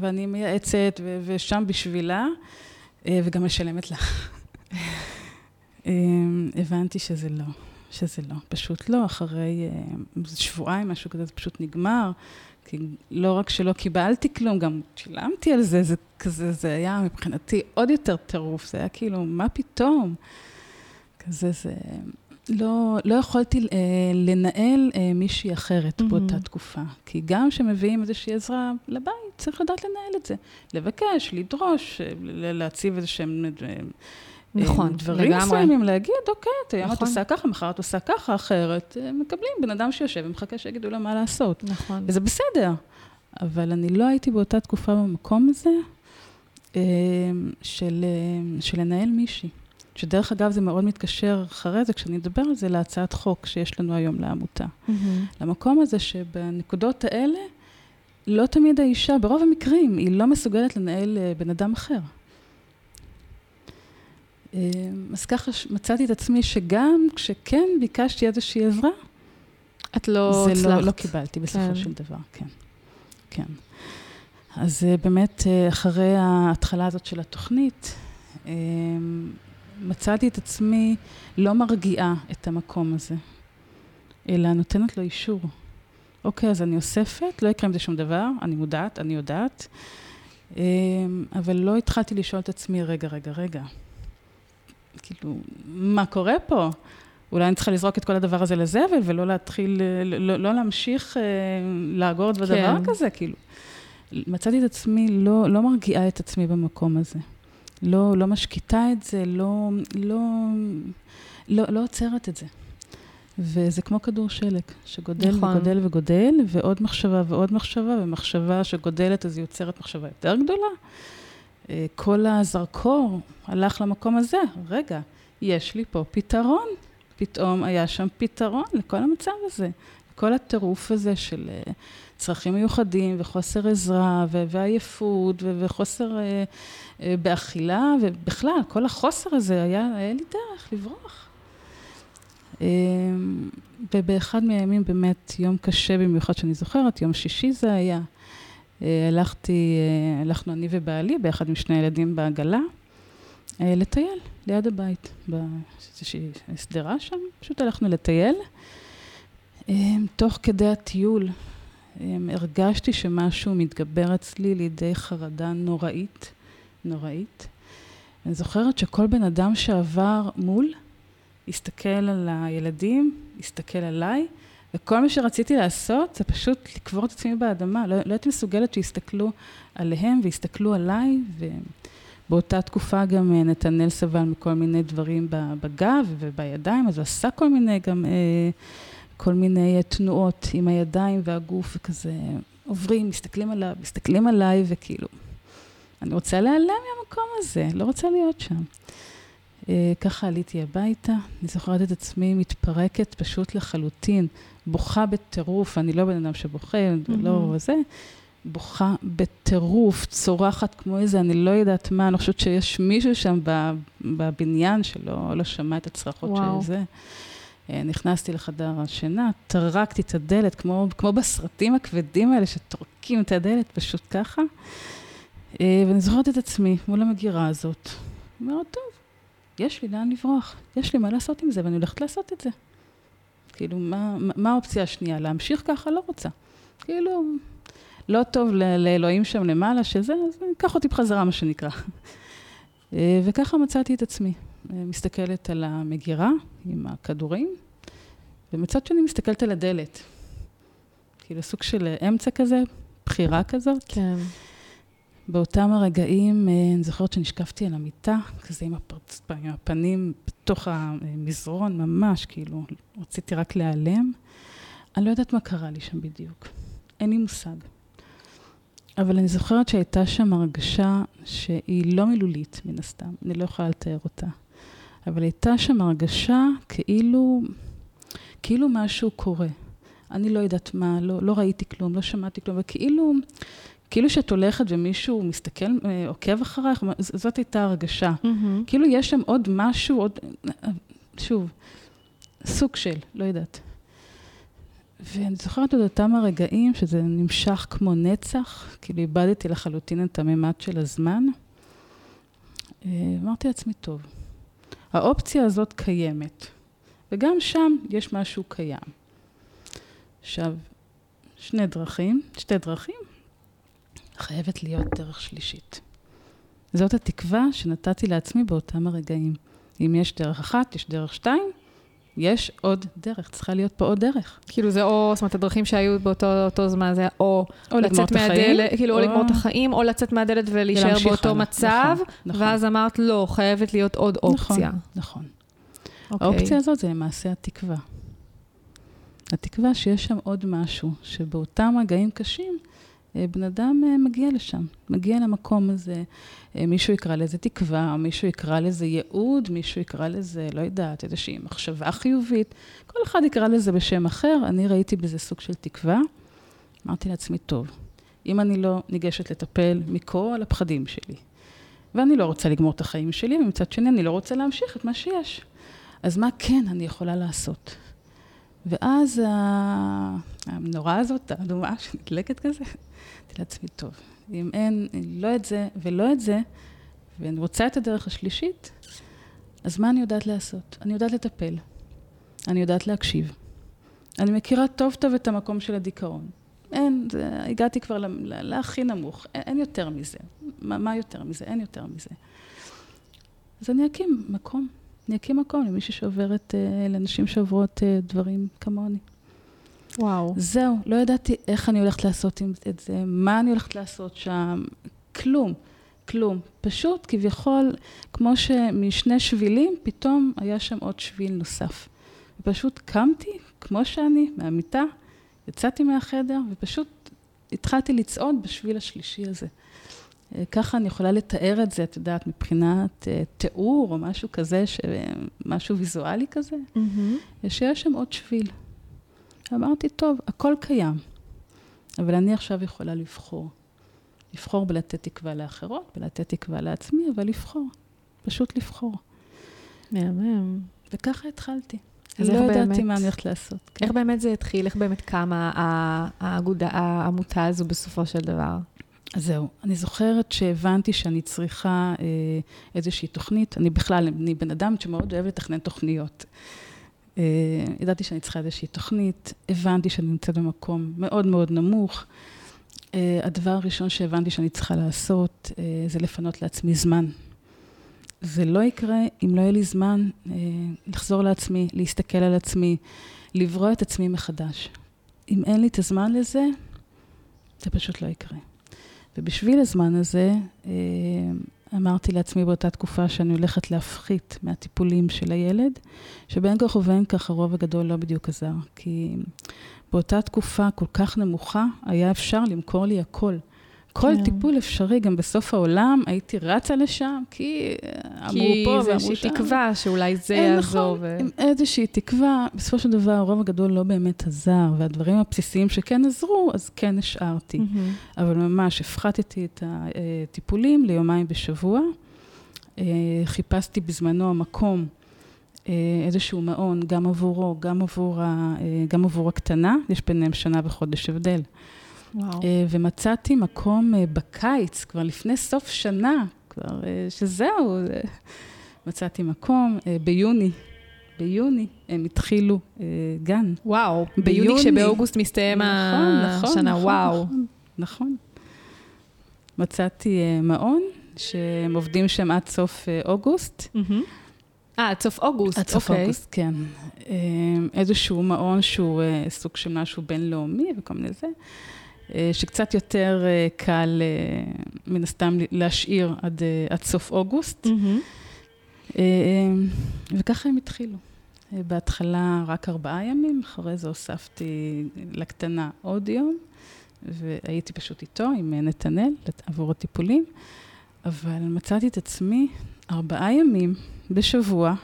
ואני מייעצת ו- ושם בשבילה, אה, וגם משלמת לה. [laughs] אה, הבנתי שזה לא, שזה לא, פשוט לא. אחרי שבועיים, משהו כזה, זה פשוט נגמר. כי לא רק שלא קיבלתי כלום, גם שילמתי על זה, זה כזה, זה היה מבחינתי עוד יותר טירוף, זה היה כאילו, מה פתאום? כזה, זה... לא, לא יכולתי אה, לנהל אה, מישהי אחרת mm-hmm. באותה תקופה. כי גם כשמביאים איזושהי עזרה לבית, צריך לדעת לנהל את זה. לבקש, לדרוש, אה, להציב איזה שהם... אה,
נכון,
דברים לגמרי. מסוימים, להגיד, אוקיי, היום נכון. את עושה ככה, מחר את עושה ככה, אחרת, אה, מקבלים בן אדם שיושב ומחכה שיגידו לו מה לעשות.
נכון.
וזה בסדר. אבל אני לא הייתי באותה תקופה במקום הזה של, של לנהל מישהי. שדרך אגב זה מאוד מתקשר אחרי זה, כשאני אדבר על זה, להצעת חוק שיש לנו היום לעמותה. Mm-hmm. למקום הזה שבנקודות האלה, לא תמיד האישה, ברוב המקרים, היא לא מסוגלת לנהל אה, בן אדם אחר. אה, אז ככה מצאתי את עצמי שגם כשכן ביקשתי איזושהי עזרה,
את לא
הצלחת. זה לא, לא קיבלתי בסופו כן. של דבר, כן. כן. אז אה, באמת, אחרי ההתחלה הזאת של התוכנית, מצאתי את עצמי לא מרגיעה את המקום הזה, אלא נותנת לו אישור. אוקיי, אז אני אוספת, לא יקרה עם זה שום דבר, אני מודעת, אני יודעת, אמ, אבל לא התחלתי לשאול את עצמי, רגע, רגע, רגע, כאילו, מה קורה פה? אולי אני צריכה לזרוק את כל הדבר הזה לזבל ולא להתחיל, לא, לא להמשיך אה, לאגור בדבר כן. כזה, כאילו. מצאתי את עצמי, לא, לא מרגיעה את עצמי במקום הזה. לא, לא משקיטה את זה, לא, לא, לא, לא עוצרת את זה. וזה כמו כדור שלג, שגודל נכון. וגודל וגודל, ועוד מחשבה ועוד מחשבה, ומחשבה שגודלת אז היא יוצרת מחשבה יותר גדולה. אה, כל הזרקור הלך למקום הזה, רגע, יש לי פה פתרון. פתאום היה שם פתרון לכל המצב הזה. כל הטירוף הזה של אה, צרכים מיוחדים וחוסר עזרה ועייפות וחוסר אה, באכילה, ובכלל, כל החוסר הזה היה, היה לי דרך לברוח. ובאחד מהימים, באמת, יום קשה במיוחד שאני זוכרת, יום שישי זה היה. אה, הלכתי, הלכנו אני ובעלי, ביחד עם שני ילדים בעגלה, לטייל ליד הבית, באיזושהי שדרה שם, פשוט הלכנו לטייל. תוך כדי הטיול הרגשתי שמשהו מתגבר אצלי לידי חרדה נוראית. נוראית. אני זוכרת שכל בן אדם שעבר מול, הסתכל על הילדים, הסתכל עליי, וכל מה שרציתי לעשות זה פשוט לקבור את עצמי באדמה. לא, לא הייתי מסוגלת שיסתכלו עליהם ויסתכלו עליי, ובאותה תקופה גם אה, נתנאל סבל מכל מיני דברים בגב ובידיים, אז הוא עשה כל מיני גם, אה, כל מיני תנועות עם הידיים והגוף, וכזה עוברים, מסתכלים עליו, מסתכלים עליי, וכאילו, אני רוצה להיעלם מהמקום הזה, לא רוצה להיות שם. ככה עליתי הביתה, אני זוכרת את עצמי מתפרקת פשוט לחלוטין, בוכה בטירוף, אני לא בן אדם שבוכה, mm-hmm. לא זה, בוכה בטירוף, צורחת כמו איזה, אני לא יודעת מה, אני חושבת שיש מישהו שם בבניין שלא לא שמע את הצרחות וואו. של זה. Uh, נכנסתי לחדר השינה, טרקתי את הדלת, כמו, כמו בסרטים הכבדים האלה שטורקים את הדלת, פשוט ככה. אה, ואני זוכרת את עצמי מול המגירה הזאת. אומרת, טוב, יש לי לאן לברוח, יש לי מה לעשות עם זה, ואני הולכת לעשות את זה. כאילו, מה, מה האופציה השנייה? להמשיך ככה? לא רוצה. כאילו, לא טוב לאלוהים שם למעלה שזה, אז קח אותי בחזרה, מה שנקרא. אה, וככה מצאתי את עצמי. אה, מסתכלת על המגירה עם הכדורים, ומצד שני מסתכלת על הדלת. כאילו, סוג של אמצע כזה, בחירה כזאת.
כן.
באותם הרגעים, אה, אני זוכרת שנשקפתי על המיטה, כזה עם, הפרצ... עם הפנים בתוך המזרון, ממש, כאילו, רציתי רק להיעלם. אני לא יודעת מה קרה לי שם בדיוק. אין לי מושג. אבל אני זוכרת שהייתה שם הרגשה שהיא לא מילולית, מן הסתם. אני לא יכולה לתאר אותה. אבל הייתה שם הרגשה כאילו, כאילו משהו קורה. אני לא יודעת מה, לא, לא ראיתי כלום, לא שמעתי כלום, וכאילו, כאילו שאת הולכת ומישהו מסתכל, אה, עוקב אחרייך, זאת הייתה הרגשה. Mm-hmm. כאילו יש שם עוד משהו, עוד, שוב, סוג של, לא יודעת. ואני זוכרת עוד אותם הרגעים שזה נמשך כמו נצח, כאילו איבדתי לחלוטין את הממד של הזמן. אה, אמרתי לעצמי, טוב, האופציה הזאת קיימת, וגם שם יש משהו קיים. עכשיו, שני דרכים, שתי דרכים, חייבת להיות דרך שלישית. זאת התקווה שנתתי לעצמי באותם הרגעים. אם יש דרך אחת, יש דרך שתיים, יש עוד דרך, צריכה להיות פה עוד דרך.
כאילו זה או, זאת אומרת, הדרכים שהיו באותו זמן, זה או, או לצאת מהדלת, כאילו או... או לגמור את החיים, או לצאת מהדלת ולהישאר באותו הלאה. מצב, נכון, נכון. ואז אמרת, לא, חייבת להיות עוד נכון, אופציה.
נכון, נכון. אוקיי. האופציה הזאת זה למעשה התקווה. התקווה שיש שם עוד משהו, שבאותם רגעים קשים, בן אדם אה, מגיע לשם, מגיע למקום הזה. אה, מישהו יקרא לזה תקווה, מישהו יקרא לזה ייעוד, מישהו יקרא לזה, לא יודעת, איזושהי מחשבה חיובית. כל אחד יקרא לזה בשם אחר, אני ראיתי בזה סוג של תקווה. אמרתי לעצמי, טוב, אם אני לא ניגשת לטפל מכל הפחדים שלי, ואני לא רוצה לגמור את החיים שלי, ומצד שני אני לא רוצה להמשיך את מה שיש. אז מה כן אני יכולה לעשות? ואז המנורה הזאת, האדומה שנדלקת כזה, אמרתי לעצמי, טוב, אם אין לא את זה ולא את זה, ואני רוצה את הדרך השלישית, אז מה אני יודעת לעשות? אני יודעת לטפל, אני יודעת להקשיב. אני מכירה טוב טוב את המקום של הדיכאון. אין, זה, הגעתי כבר להכי נמוך, אין, אין יותר מזה. מה, מה יותר מזה? אין יותר מזה. אז אני אקים מקום. אני אקים מקום למישהי שעוברת, אה, לנשים שעוברות אה, דברים כמוני.
וואו.
זהו, לא ידעתי איך אני הולכת לעשות את זה, מה אני הולכת לעשות שם, כלום, כלום. פשוט כביכול, כמו שמשני שבילים, פתאום היה שם עוד שביל נוסף. ופשוט קמתי, כמו שאני, מהמיטה, יצאתי מהחדר, ופשוט התחלתי לצעוד בשביל השלישי הזה. אה, ככה אני יכולה לתאר את זה, את יודעת, מבחינת אה, תיאור או משהו כזה, משהו ויזואלי כזה, mm-hmm. שיש שם עוד שביל. אמרתי, טוב, הכל קיים, אבל אני עכשיו יכולה לבחור. לבחור בלתת תקווה לאחרות, בלתת תקווה לעצמי, אבל לבחור. פשוט לבחור.
מהמם.
וככה התחלתי. אז לא ידעתי מה אני הולכת לעשות.
כן. איך באמת זה התחיל? איך באמת קמה האגודה, העמותה הזו בסופו של דבר?
אז זהו, אני זוכרת שהבנתי שאני צריכה אה, איזושהי תוכנית. אני בכלל, אני בן אדם שמאוד אוהב לתכנן תוכניות. אה, ידעתי שאני צריכה איזושהי תוכנית, הבנתי שאני נמצאת במקום מאוד מאוד נמוך. אה, הדבר הראשון שהבנתי שאני צריכה לעשות אה, זה לפנות לעצמי זמן. זה לא יקרה אם לא יהיה לי זמן לחזור לעצמי, להסתכל על עצמי, לברוא את עצמי מחדש. אם אין לי את הזמן לזה, זה פשוט לא יקרה. ובשביל הזמן הזה, אמרתי לעצמי באותה תקופה שאני הולכת להפחית מהטיפולים של הילד, שבין כך ובין כך הרוב הגדול לא בדיוק עזר. כי באותה תקופה כל כך נמוכה, היה אפשר למכור לי הכל. כל כן. טיפול אפשרי, גם בסוף העולם, הייתי רצה לשם, כי אמרו פה ואמרו שם. כי זה איזושהי
תקווה שאולי זה יעזור.
נכון, ו... איזושהי תקווה. בסופו של דבר, הרוב הגדול לא באמת עזר, והדברים הבסיסיים שכן עזרו, אז כן השארתי. Mm-hmm. אבל ממש הפחתתי את הטיפולים ליומיים בשבוע. אה, חיפשתי בזמנו מקום, אה, איזשהו מעון, גם עבורו, גם עבור, ה, אה, גם עבור הקטנה, יש ביניהם שנה וחודש הבדל. וואו. אה, ומצאתי מקום אה, בקיץ, כבר לפני סוף שנה, כבר אה, שזהו, מצאתי מקום ביוני. ביוני הם התחילו גן.
וואו, ביוני, ביוני כשבאוגוסט מסתיים נכון, נכון, השנה, נכון, וואו.
נכון, נכון. מצאתי מעון, שהם עובדים שם עד סוף אוגוסט.
אה, עד סוף אוגוסט,
עד סוף okay. אוקיי. אוגוסט, כן. איזשהו מעון שהוא סוג של משהו בינלאומי וכל מיני זה. אה, שקצת יותר אה, קל, אה, מן הסתם, להשאיר עד, עד סוף אוגוסט. Mm-hmm. וככה הם התחילו. בהתחלה רק ארבעה ימים, אחרי זה הוספתי לקטנה עוד יום, והייתי פשוט איתו עם נתנאל עבור הטיפולים, אבל מצאתי את עצמי ארבעה ימים בשבוע,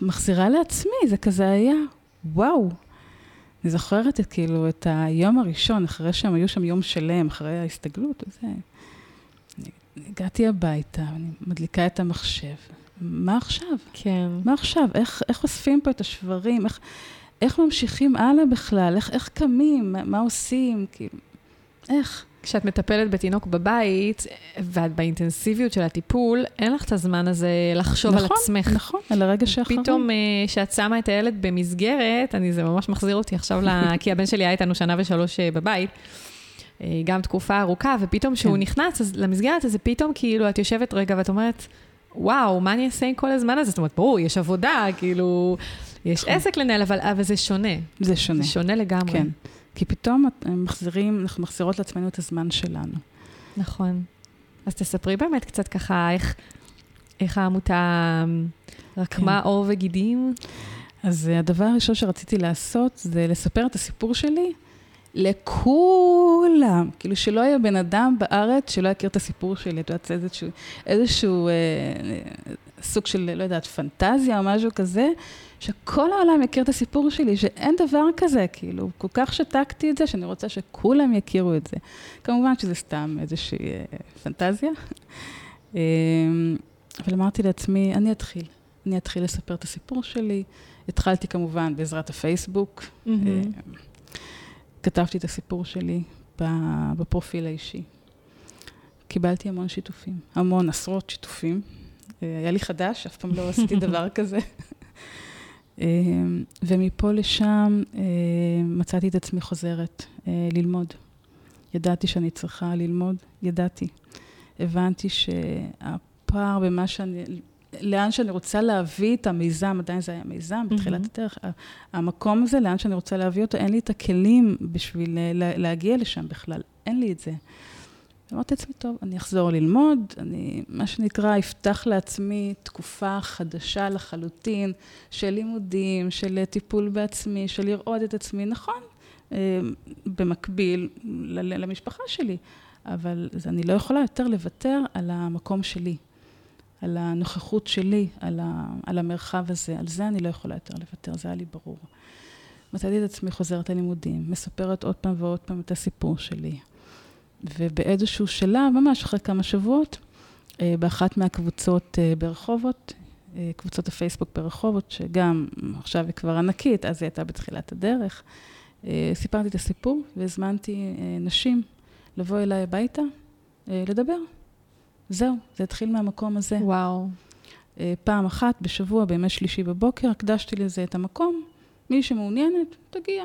מחזירה לעצמי, זה כזה היה, וואו. אני זוכרת את, כאילו את היום הראשון, אחרי שהם היו שם יום שלם, אחרי ההסתגלות, וזה. הגעתי הביתה, אני מדליקה את המחשב. מה עכשיו?
כן.
מה עכשיו? איך, איך אוספים פה את השברים? איך, איך ממשיכים הלאה בכלל? איך, איך קמים? מה, מה עושים? כאילו, איך?
כשאת מטפלת בתינוק בבית, ואת באינטנסיביות של הטיפול, אין לך את הזמן הזה לחשוב
נכון,
על עצמך.
נכון, על הרגע שאחרי.
פתאום, כשאת שמה את הילד במסגרת, אני, זה ממש מחזיר אותי עכשיו, לה, [laughs] כי הבן שלי היה איתנו שנה ושלוש בבית. גם תקופה ארוכה, ופתאום כשהוא כן. נכנס אז למסגרת, אז פתאום כאילו את יושבת רגע ואת אומרת, וואו, מה אני אעשה עם כל הזמן הזה? זאת אומרת, ברור, יש עבודה, כאילו, יש נכון. עסק לנהל, אבל, אבל זה שונה.
זה שונה.
זה שונה לגמרי.
כן. כי פתאום מחזירים, אנחנו מחזירות לעצמנו את הזמן שלנו.
נכון. אז תספרי באמת קצת ככה איך, איך העמותה רקמה כן. עור וגידים.
אז הדבר הראשון שרציתי לעשות זה לספר את הסיפור שלי לכולם. כאילו שלא יהיה בן אדם בארץ שלא יכיר את הסיפור שלי, את יודעת, איזשהו, איזשהו אה, סוג של, לא יודעת, פנטזיה או משהו כזה, שכל העולם יכיר את הסיפור שלי, שאין דבר כזה, כאילו, כל כך שתקתי את זה, שאני רוצה שכולם יכירו את זה. כמובן שזה סתם איזושהי אה, פנטזיה. אה, אבל אמרתי לעצמי, אני אתחיל. אני אתחיל לספר את הסיפור שלי. התחלתי כמובן בעזרת הפייסבוק. Mm-hmm. אה, כתבתי את הסיפור שלי בפרופיל האישי. קיבלתי המון שיתופים, המון, עשרות שיתופים. אה, היה לי חדש, אף פעם לא עשיתי [laughs] דבר כזה. אה, ומפה לשם אה, מצאתי את עצמי חוזרת ללמוד. ידעתי שאני צריכה ללמוד, ידעתי. הבנתי שהפער במה שאני, לאן שאני רוצה להביא את המיזם, עדיין זה היה מיזם בתחילת mm-hmm. הדרך, המקום הזה, לאן שאני רוצה להביא אותו, אין לי את הכלים בשביל להגיע לשם בכלל, אין לי את זה. אמרתי לעצמי, טוב, אני אחזור ללמוד, אני, מה שנקרא, אפתח לעצמי תקופה חדשה לחלוטין של לימודים, של טיפול בעצמי, של לראות את עצמי, נכון, אה, במקביל למשפחה שלי, אבל אני לא יכולה יותר לוותר על המקום שלי. על הנוכחות שלי, על, ה, על המרחב הזה, על זה אני לא יכולה יותר לוותר, זה היה לי ברור. מצאתי את עצמי חוזרת ללימודים, מספרת עוד פעם ועוד פעם את הסיפור שלי. ובאיזשהו שלב, ממש אחרי כמה שבועות, אה, באחת מהקבוצות אה, ברחובות, אה, קבוצות הפייסבוק ברחובות, שגם עכשיו היא כבר ענקית, אז היא הייתה בתחילת הדרך, סיפרתי את הסיפור והזמנתי נשים לבוא אליי הביתה, לדבר. זהו, זה התחיל מהמקום הזה.
וואו.
פעם אחת בשבוע, בימי שלישי בבוקר, הקדשתי לזה את המקום. מי שמעוניינת, תגיע.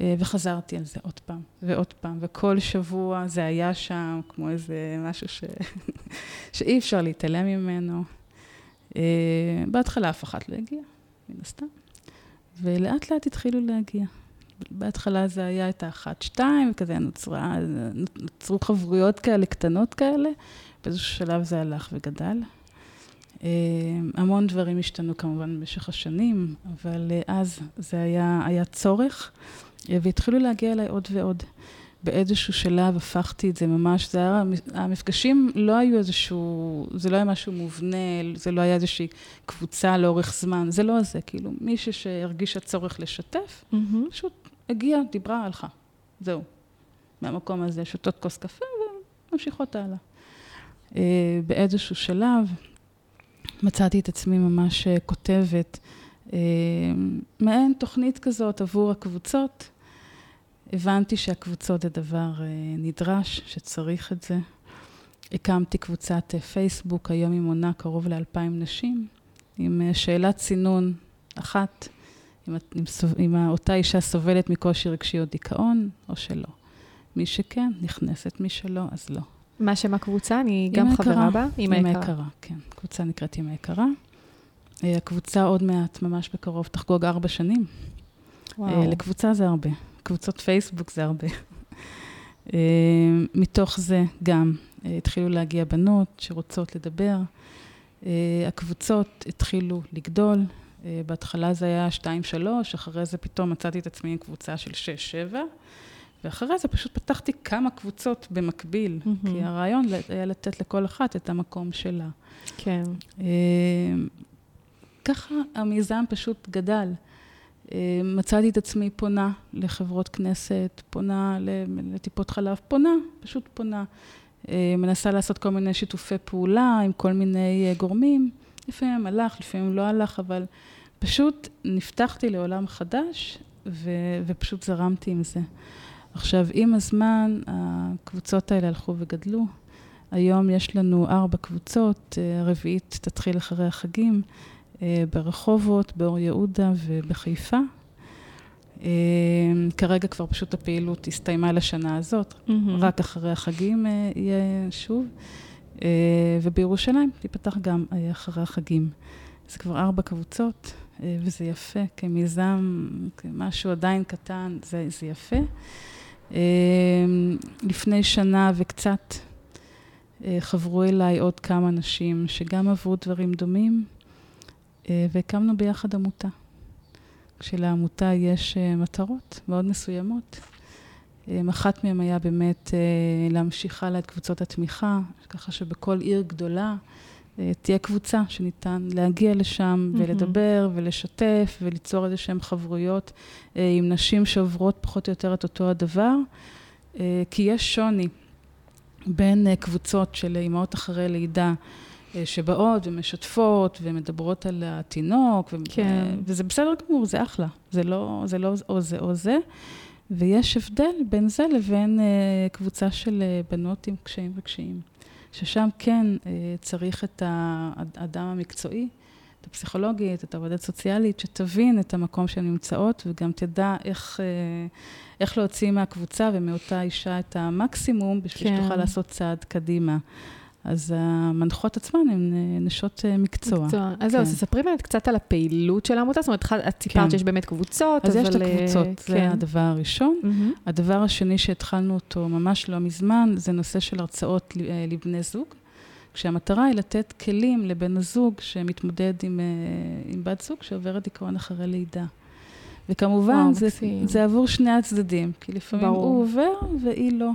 אה, וחזרתי על זה עוד פעם ועוד פעם, וכל שבוע זה היה שם כמו איזה משהו ש... [laughs] שאי אפשר להתעלם ממנו. אה, בהתחלה אף אחת לא הגיעה, מן הסתם, ולאט לאט התחילו להגיע. בהתחלה זה היה את האחת, שתיים, וכזה נוצרה, נוצרו חברויות כאלה, קטנות כאלה, באיזשהו שלב זה הלך וגדל. אה, המון דברים השתנו כמובן במשך השנים, אבל אז זה היה, היה צורך. והתחילו להגיע אליי עוד ועוד. באיזשהו שלב הפכתי את זה ממש, זה היה, המפגשים לא היו איזשהו, זה לא היה משהו מובנה, זה לא היה איזושהי קבוצה לאורך זמן, זה לא זה, כאילו, מישהי שהרגישה צורך לשתף, mm-hmm. פשוט הגיעה, דיברה, הלכה, זהו. מהמקום הזה, שותות כוס קפה וממשיכות הלאה. אה, באיזשהו שלב מצאתי את עצמי ממש אה, כותבת אה, מעין תוכנית כזאת עבור הקבוצות. הבנתי שהקבוצות זה דבר אה, נדרש, שצריך את זה. הקמתי קבוצת אה, פייסבוק, היום היא מונה קרוב לאלפיים נשים, עם שאלת צינון אחת, אם, אם, אם אותה אישה סובלת מקושי רגשי או דיכאון, או שלא. מי שכן, נכנסת, מי שלא, אז לא.
מה שם הקבוצה? אני גם חברה בה?
עם היקרה, כן. קבוצה נקראת עם היקרה. אה, הקבוצה עוד מעט, ממש בקרוב, תחגוג ארבע שנים. וואו. אה, לקבוצה זה הרבה. קבוצות פייסבוק זה הרבה. אה, מתוך זה גם התחילו להגיע בנות שרוצות לדבר. הקבוצות התחילו לגדול, בהתחלה זה היה 2-3, אחרי זה פתאום מצאתי את עצמי עם קבוצה של 6-7. ואחרי זה פשוט פתחתי כמה קבוצות במקביל, mm-hmm. כי הרעיון היה לתת לכל אחת את המקום שלה.
כן. אה,
ככה המיזם פשוט גדל. אה, מצאתי את עצמי פונה לחברות כנסת, פונה לטיפות חלב, פונה, פשוט פונה. אה, מנסה לעשות כל מיני שיתופי פעולה עם כל מיני גורמים. לפעמים הלך, לפעמים לא הלך, אבל פשוט נפתחתי לעולם חדש ו- ופשוט זרמתי עם זה. עכשיו, עם הזמן, הקבוצות האלה הלכו וגדלו. היום יש לנו ארבע קבוצות, אה, הרביעית תתחיל אחרי החגים, אה, ברחובות, באור יהודה ובחיפה. אה, כרגע כבר פשוט הפעילות הסתיימה לשנה הזאת, mm-hmm. רק אחרי החגים יהיה שוב. ובירושלים תיפתח גם אחרי החגים. זה כבר ארבע קבוצות, וזה יפה, כמיזם, כמשהו עדיין קטן, זה, זה יפה. לפני שנה וקצת אה, חברו אליי עוד כמה נשים שגם עברו דברים דומים, אה, והקמנו ביחד עמותה. כשלעמותה יש אה, מטרות מאוד מסוימות. אחת מהן היה באמת להמשיך הלאה את קבוצות התמיכה, ככה שבכל עיר גדולה אה, תהיה קבוצה שניתן להגיע לשם. ולדבר ולשתף וליצור איזה שהן חברויות אה, עם נשים שעוברות פחות או יותר את אותו הדבר, אה, כי יש שוני בין קבוצות של אימהות אחרי לידה. שבאות ומשתפות ומדברות על התינוק, כן. וזה בסדר גמור, זה אחלה, זה לא, זה לא או זה או זה. ויש הבדל בין זה לבין קבוצה של בנות עם קשיים וקשיים. ששם כן אה, צריך את האדם המקצועי, את הפסיכולוגית, את העובדת סוציאלית, שתבין את המקום שהן נמצאות וגם תדע איך, אה, איך להוציא מהקבוצה ומאותה אישה את המקסימום בשביל כן. שתוכל לעשות צעד קדימה. אז המנחות עצמן הן אה, נשות אה, מקצוע. מקצוע.
אז זהו, כן. ספרי באמת קצת על הפעילות של העמותה. זאת אומרת, את סיפרת כן. שיש באמת קבוצות,
אז אבל... אז יש את הקבוצות, אה, זה כן. הדבר הראשון. Mm-hmm. הדבר השני שהתחלנו אותו ממש לא מזמן, זה נושא של הרצאות לבני זוג. כשהמטרה היא לתת כלים לבן הזוג שמתמודד עם, עם בת זוג שעוברת דיכאון אחרי לידה. וכמובן, וואו, זה, זה עבור שני הצדדים, כי לפעמים ברור. הוא עובר והיא לא.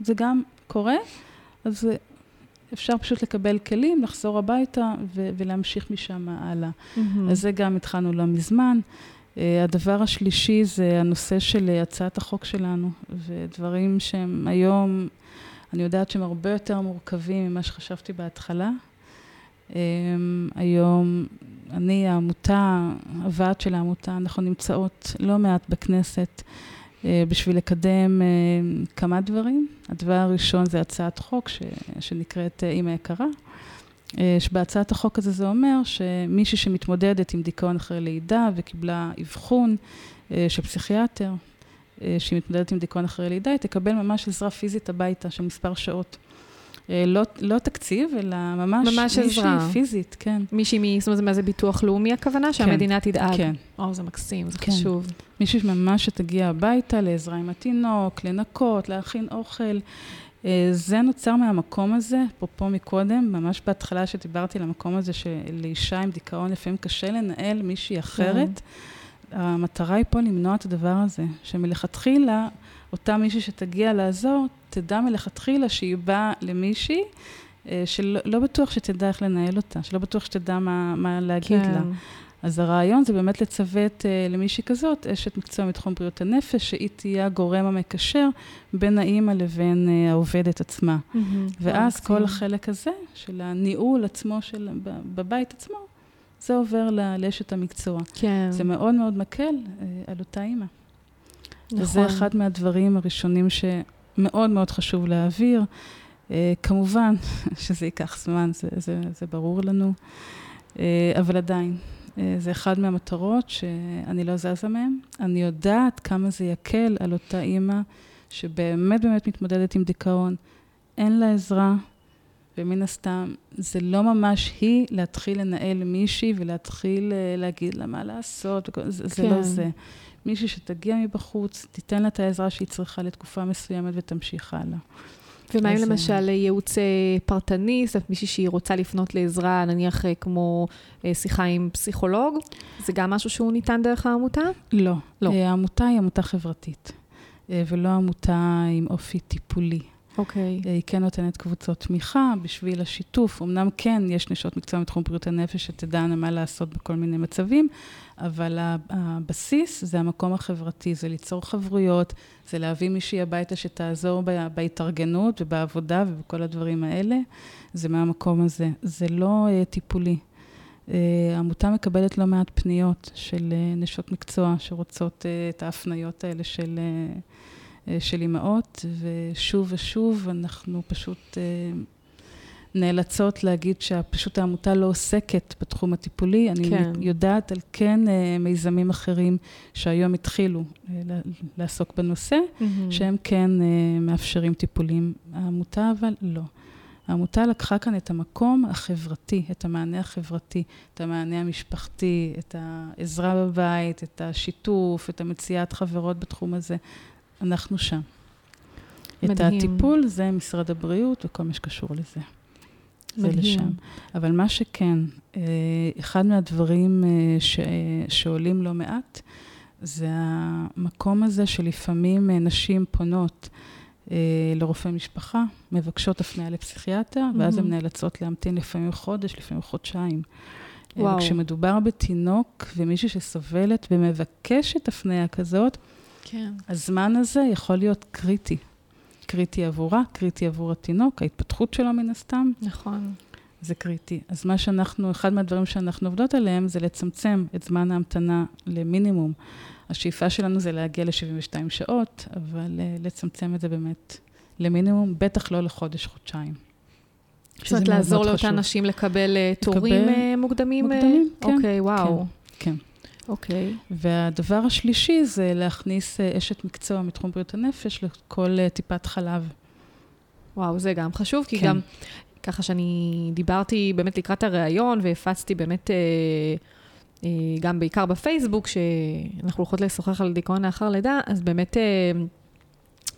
זה גם קורה, אז אפשר פשוט לקבל כלים, לחזור הביתה ו- ולהמשיך משם הלאה. Mm-hmm. אז זה גם התחלנו לא מזמן. Uh, הדבר השלישי זה הנושא של הצעת החוק שלנו, ודברים שהם היום, אני יודעת שהם הרבה יותר מורכבים ממה שחשבתי בהתחלה. Um, היום אני, העמותה, הוועד של העמותה, אנחנו נמצאות לא מעט בכנסת. אה, בשביל לקדם אה, כמה דברים. הדבר הראשון זה הצעת חוק ש, שנקראת אה, אימא יקרה. שבהצעת החוק הזה זה אומר שמישהי שמתמודדת עם דיכאון אחרי לידה וקיבלה אבחון של פסיכיאטר, שהיא מתמודדת עם דיכאון אחרי לידה, היא תקבל ממש עזרה פיזית הביתה של מספר שעות. אה, לא, לא תקציב, אלא ממש,
ממש מישהי עזרה.
פיזית, כן.
מישהי מ... זאת אומרת, מה זה ביטוח לאומי הכוונה? כן, שהמדינה תדאג. כן. או, זה מקסים, זה כן. חשוב.
מישהי שממש שתגיע הביתה לעזרה עם התינוק, לנקות, להכין אוכל. אה, זה נוצר מהמקום הזה, אפרופו מקודם, ממש בהתחלה שדיברתי על המקום הזה שלאישה עם דיכאון לפעמים קשה לנהל מישהי אחרת. כן. המטרה היא פה למנוע את הדבר הזה, שמלכתחילה אותה מישהי שתגיע לעזור, תדע מלכתחילה שהיא באה למישהי אה, שלא לא בטוח שתדע איך לנהל אותה, שלא בטוח שתדע מה, מה להגיד כן. לה. אז הרעיון זה באמת לצוות uh, למישהי כזאת, אשת מקצוע מתחום בריאות הנפש, שהיא תהיה הגורם המקשר בין האימא לבין uh, העובדת עצמה. Mm-hmm, ואז כל כן. החלק הזה של הניהול עצמו של, בבית עצמו, זה עובר לאשת המקצוע. כן. זה מאוד מאוד מקל uh, על אותה אימא. נכון. וזה אחד מהדברים הראשונים שמאוד מאוד חשוב להעביר. Uh, כמובן [laughs] שזה ייקח זמן, זה, זה, זה ברור לנו, uh, אבל עדיין, uh, זה אחד מהמטרות שאני לא זזה מהן. אני יודעת כמה זה יקל על אותה אימא שבאמת באמת מתמודדת עם דיכאון, אין לה עזרה, ומן הסתם זה לא ממש היא להתחיל לנהל מישהי ולהתחיל להגיד לה מה לעשות, זה, כן. זה לא. זה. מישהי שתגיע מבחוץ, תיתן לה את העזרה שהיא צריכה לתקופה מסוימת ותמשיך הלאה.
ומה אם
אז,
למשל ייעוץ אה, פרטני, זאת אומרת מישהי שהיא רוצה לפנות לעזרה, נניח אה, כמו אה, שיחה עם פסיכולוג, זה גם משהו שהוא ניתן דרך העמותה?
לא.
לא.
אה, העמותה היא עמותה חברתית, אה, ולא עמותה עם אופי טיפולי.
אוקיי.
אה, היא כן נותנת קבוצות תמיכה בשביל השיתוף. אמנם כן, יש נשות מקצוע מתחום בריאות הנפש שתדענה מה לעשות בכל מיני מצבים, אבל הבסיס זה המקום החברתי, זה ליצור חברויות, זה להביא מישהי הביתה שתעזור בהתארגנות ובעבודה ובכל הדברים האלה. זה מהמקום הזה. זה לא uh, טיפולי. Uh, העמותה מקבלת לא מעט פניות של uh, נשות מקצוע שרוצות את ההפניות האלה של... אה, של אימהות, ושוב ושוב אנחנו פשוט אה, נאלצות להגיד שפשוט העמותה לא עוסקת בתחום הטיפולי. אני
כן.
יודעת על כן אה, מיזמים אחרים שהיום התחילו אה, לעסוק בנושא,
מהמם.
שהם כן אה, מאפשרים טיפולים. העמותה אבל לא. העמותה לקחה כאן את המקום החברתי, את המענה החברתי, את המענה המשפחתי, את העזרה בבית, את השיתוף, את המציאת חברות בתחום הזה. אנחנו שם. את
מדהים.
הטיפול זה משרד הבריאות וכל מה שקשור לזה. זה. לשם. אבל מה שכן, אה, אחד מהדברים אה, ש, שעולים לא מעט, זה המקום הזה שלפעמים אה, נשים פונות אה, לרופא משפחה, מבקשות הפניה לפסיכיאטר, ואז הן
מהמם.
נאלצות להמתין לפעמים חודש, לפעמים חודשיים. אה,
וואו.
וכשמדובר בתינוק ומישהי שסובלת ומבקשת הפניה כזאת,
כן.
הזמן הזה יכול להיות קריטי. קריטי עבורה, קריטי עבור התינוק, ההתפתחות שלו מן הסתם,
נכון.
זה קריטי. אז מה שאנחנו, אחד מהדברים שאנחנו עובדות עליהם זה לצמצם את זמן ההמתנה למינימום. השאיפה שלנו זה להגיע ל-72 שעות, אבל uh, לצמצם את זה באמת למינימום, בטח לא לחודש-חודשיים.
זאת אומרת, לעזור לאותן נשים לקבל אה, תורים אה, מוקדמים? אה?
מוקדמים, כן,
אוקיי, וואו.
כן.
אוקיי.
והדבר השלישי זה להכניס uh, אשת מקצוע מתחום בריאות הנפש לכל uh, טיפת חלב.
וואו, זה גם חשוב, כי
כן.
גם ככה שאני דיברתי באמת לקראת הריאיון והפצתי באמת, אה, אה, גם בעיקר בפייסבוק, שאנחנו הולכות לשוחח על דיכאון לאחר לידה, אז באמת אה,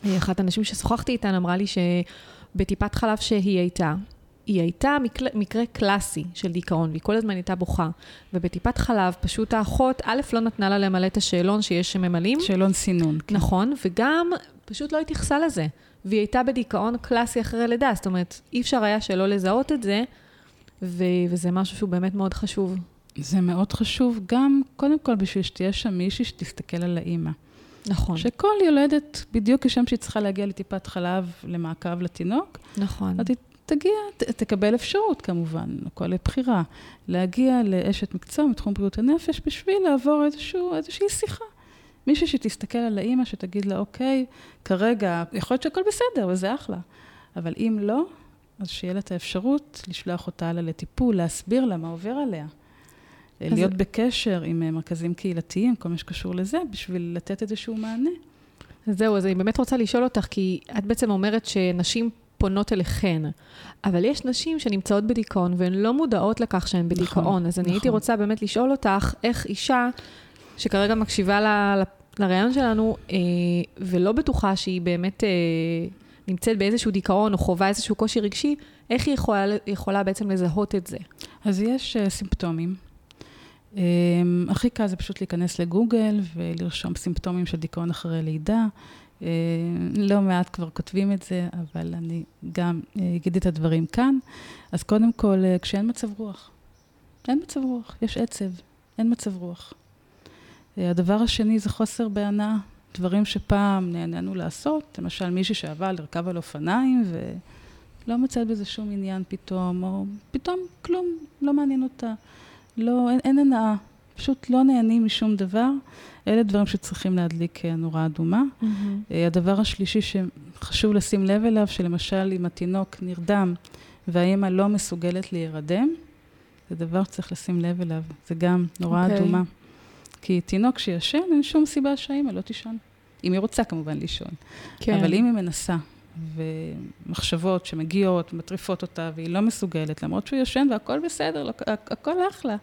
אה, אחת הנשים ששוחחתי איתן אמרה לי שבטיפת חלב שהיא הייתה, היא הייתה מקל, מקרה קלאסי של דיכאון, והיא כל הזמן הייתה בוכה. ובטיפת חלב, פשוט האחות, א', לא נתנה לה למלא את השאלון שיש שממלאים,
שאלון סינון. כן.
נכון, וגם פשוט לא התייחסה לזה. והיא הייתה בדיכאון קלאסי אחרי לידה, זאת אומרת, אי אפשר היה שלא לזהות את זה, ו- וזה משהו שהוא באמת מאוד חשוב.
זה מאוד חשוב גם, קודם כל, בשביל שתהיה שם מישהי שתסתכל על האימא.
נכון.
שכל יולדת, בדיוק כשם שהיא צריכה להגיע לטיפת חלב למעקב לתינוק,
נכון.
אז היא תגיע, ת, תקבל אפשרות כמובן, הכל לבחירה, להגיע לאשת מקצוע מתחום בריאות הנפש בשביל לעבור איזשהו, איזושהי שיחה. מישהי שתסתכל על האימא, שתגיד לה, אוקיי, כרגע, יכול להיות שהכל בסדר, וזה אחלה. אבל אם לא, אז שיהיה לה את האפשרות לשלוח אותה הלאה לטיפול, להסביר לה מה עובר עליה.
אז-
להיות בקשר עם אה, מרכזים קהילתיים, כל מה שקשור לזה, בשביל לתת איזשהו מענה.
זהו, אז אני באמת רוצה לשאול אותך, כי את בעצם אומרת שנשים פונות אליכן, אבל יש נשים שנמצאות בדיכאון והן לא מודעות לכך שהן בדיכאון.
נכון,
אז אני הייתי
נכון.
רוצה באמת לשאול אותך, איך אישה שכרגע מקשיבה ל- לרעיון שלנו, אה, ולא בטוחה שהיא באמת אה, נמצאת באיזשהו דיכאון או חווה איזשהו קושי רגשי, איך היא יכולה, יכולה בעצם לזהות את זה?
אז יש uh, סימפטומים. Um, הכי קל זה פשוט להיכנס לגוגל ולרשום סימפטומים של דיכאון אחרי לידה. Uh, לא מעט כבר כותבים את זה, אבל אני גם uh, אגיד את הדברים כאן. אז קודם כל, uh, כשאין מצב רוח. אין מצב רוח, יש עצב, אין מצב רוח. הדבר השני זה חוסר בהנאה. דברים שפעם נהנינו לעשות, למשל מישהי שאהבה לרכב על אופניים ולא מצאת בזה שום עניין פתאום, או פתאום כלום, לא מעניין אותה. לא, אין, אין הנאה, פשוט לא נהנים משום דבר. אלה דברים שצריכים להדליק אה, נורה אדומה. אה, הדבר השלישי שחשוב לשים לב אליו, שלמשל אם התינוק נרדם והאימא לא מסוגלת להירדם, זה דבר שצריך לשים לב אליו, זה גם נורה
אוקיי.
אדומה. כי תינוק שישן, אין שום סיבה שהאימא לא תישן. אם היא רוצה כמובן לישון.
כן.
אבל אם היא מנסה, ומחשבות שמגיעות, מטריפות אותה, והיא לא מסוגלת, למרות שהוא ישן והכל בסדר, הכ- הכל אחלה,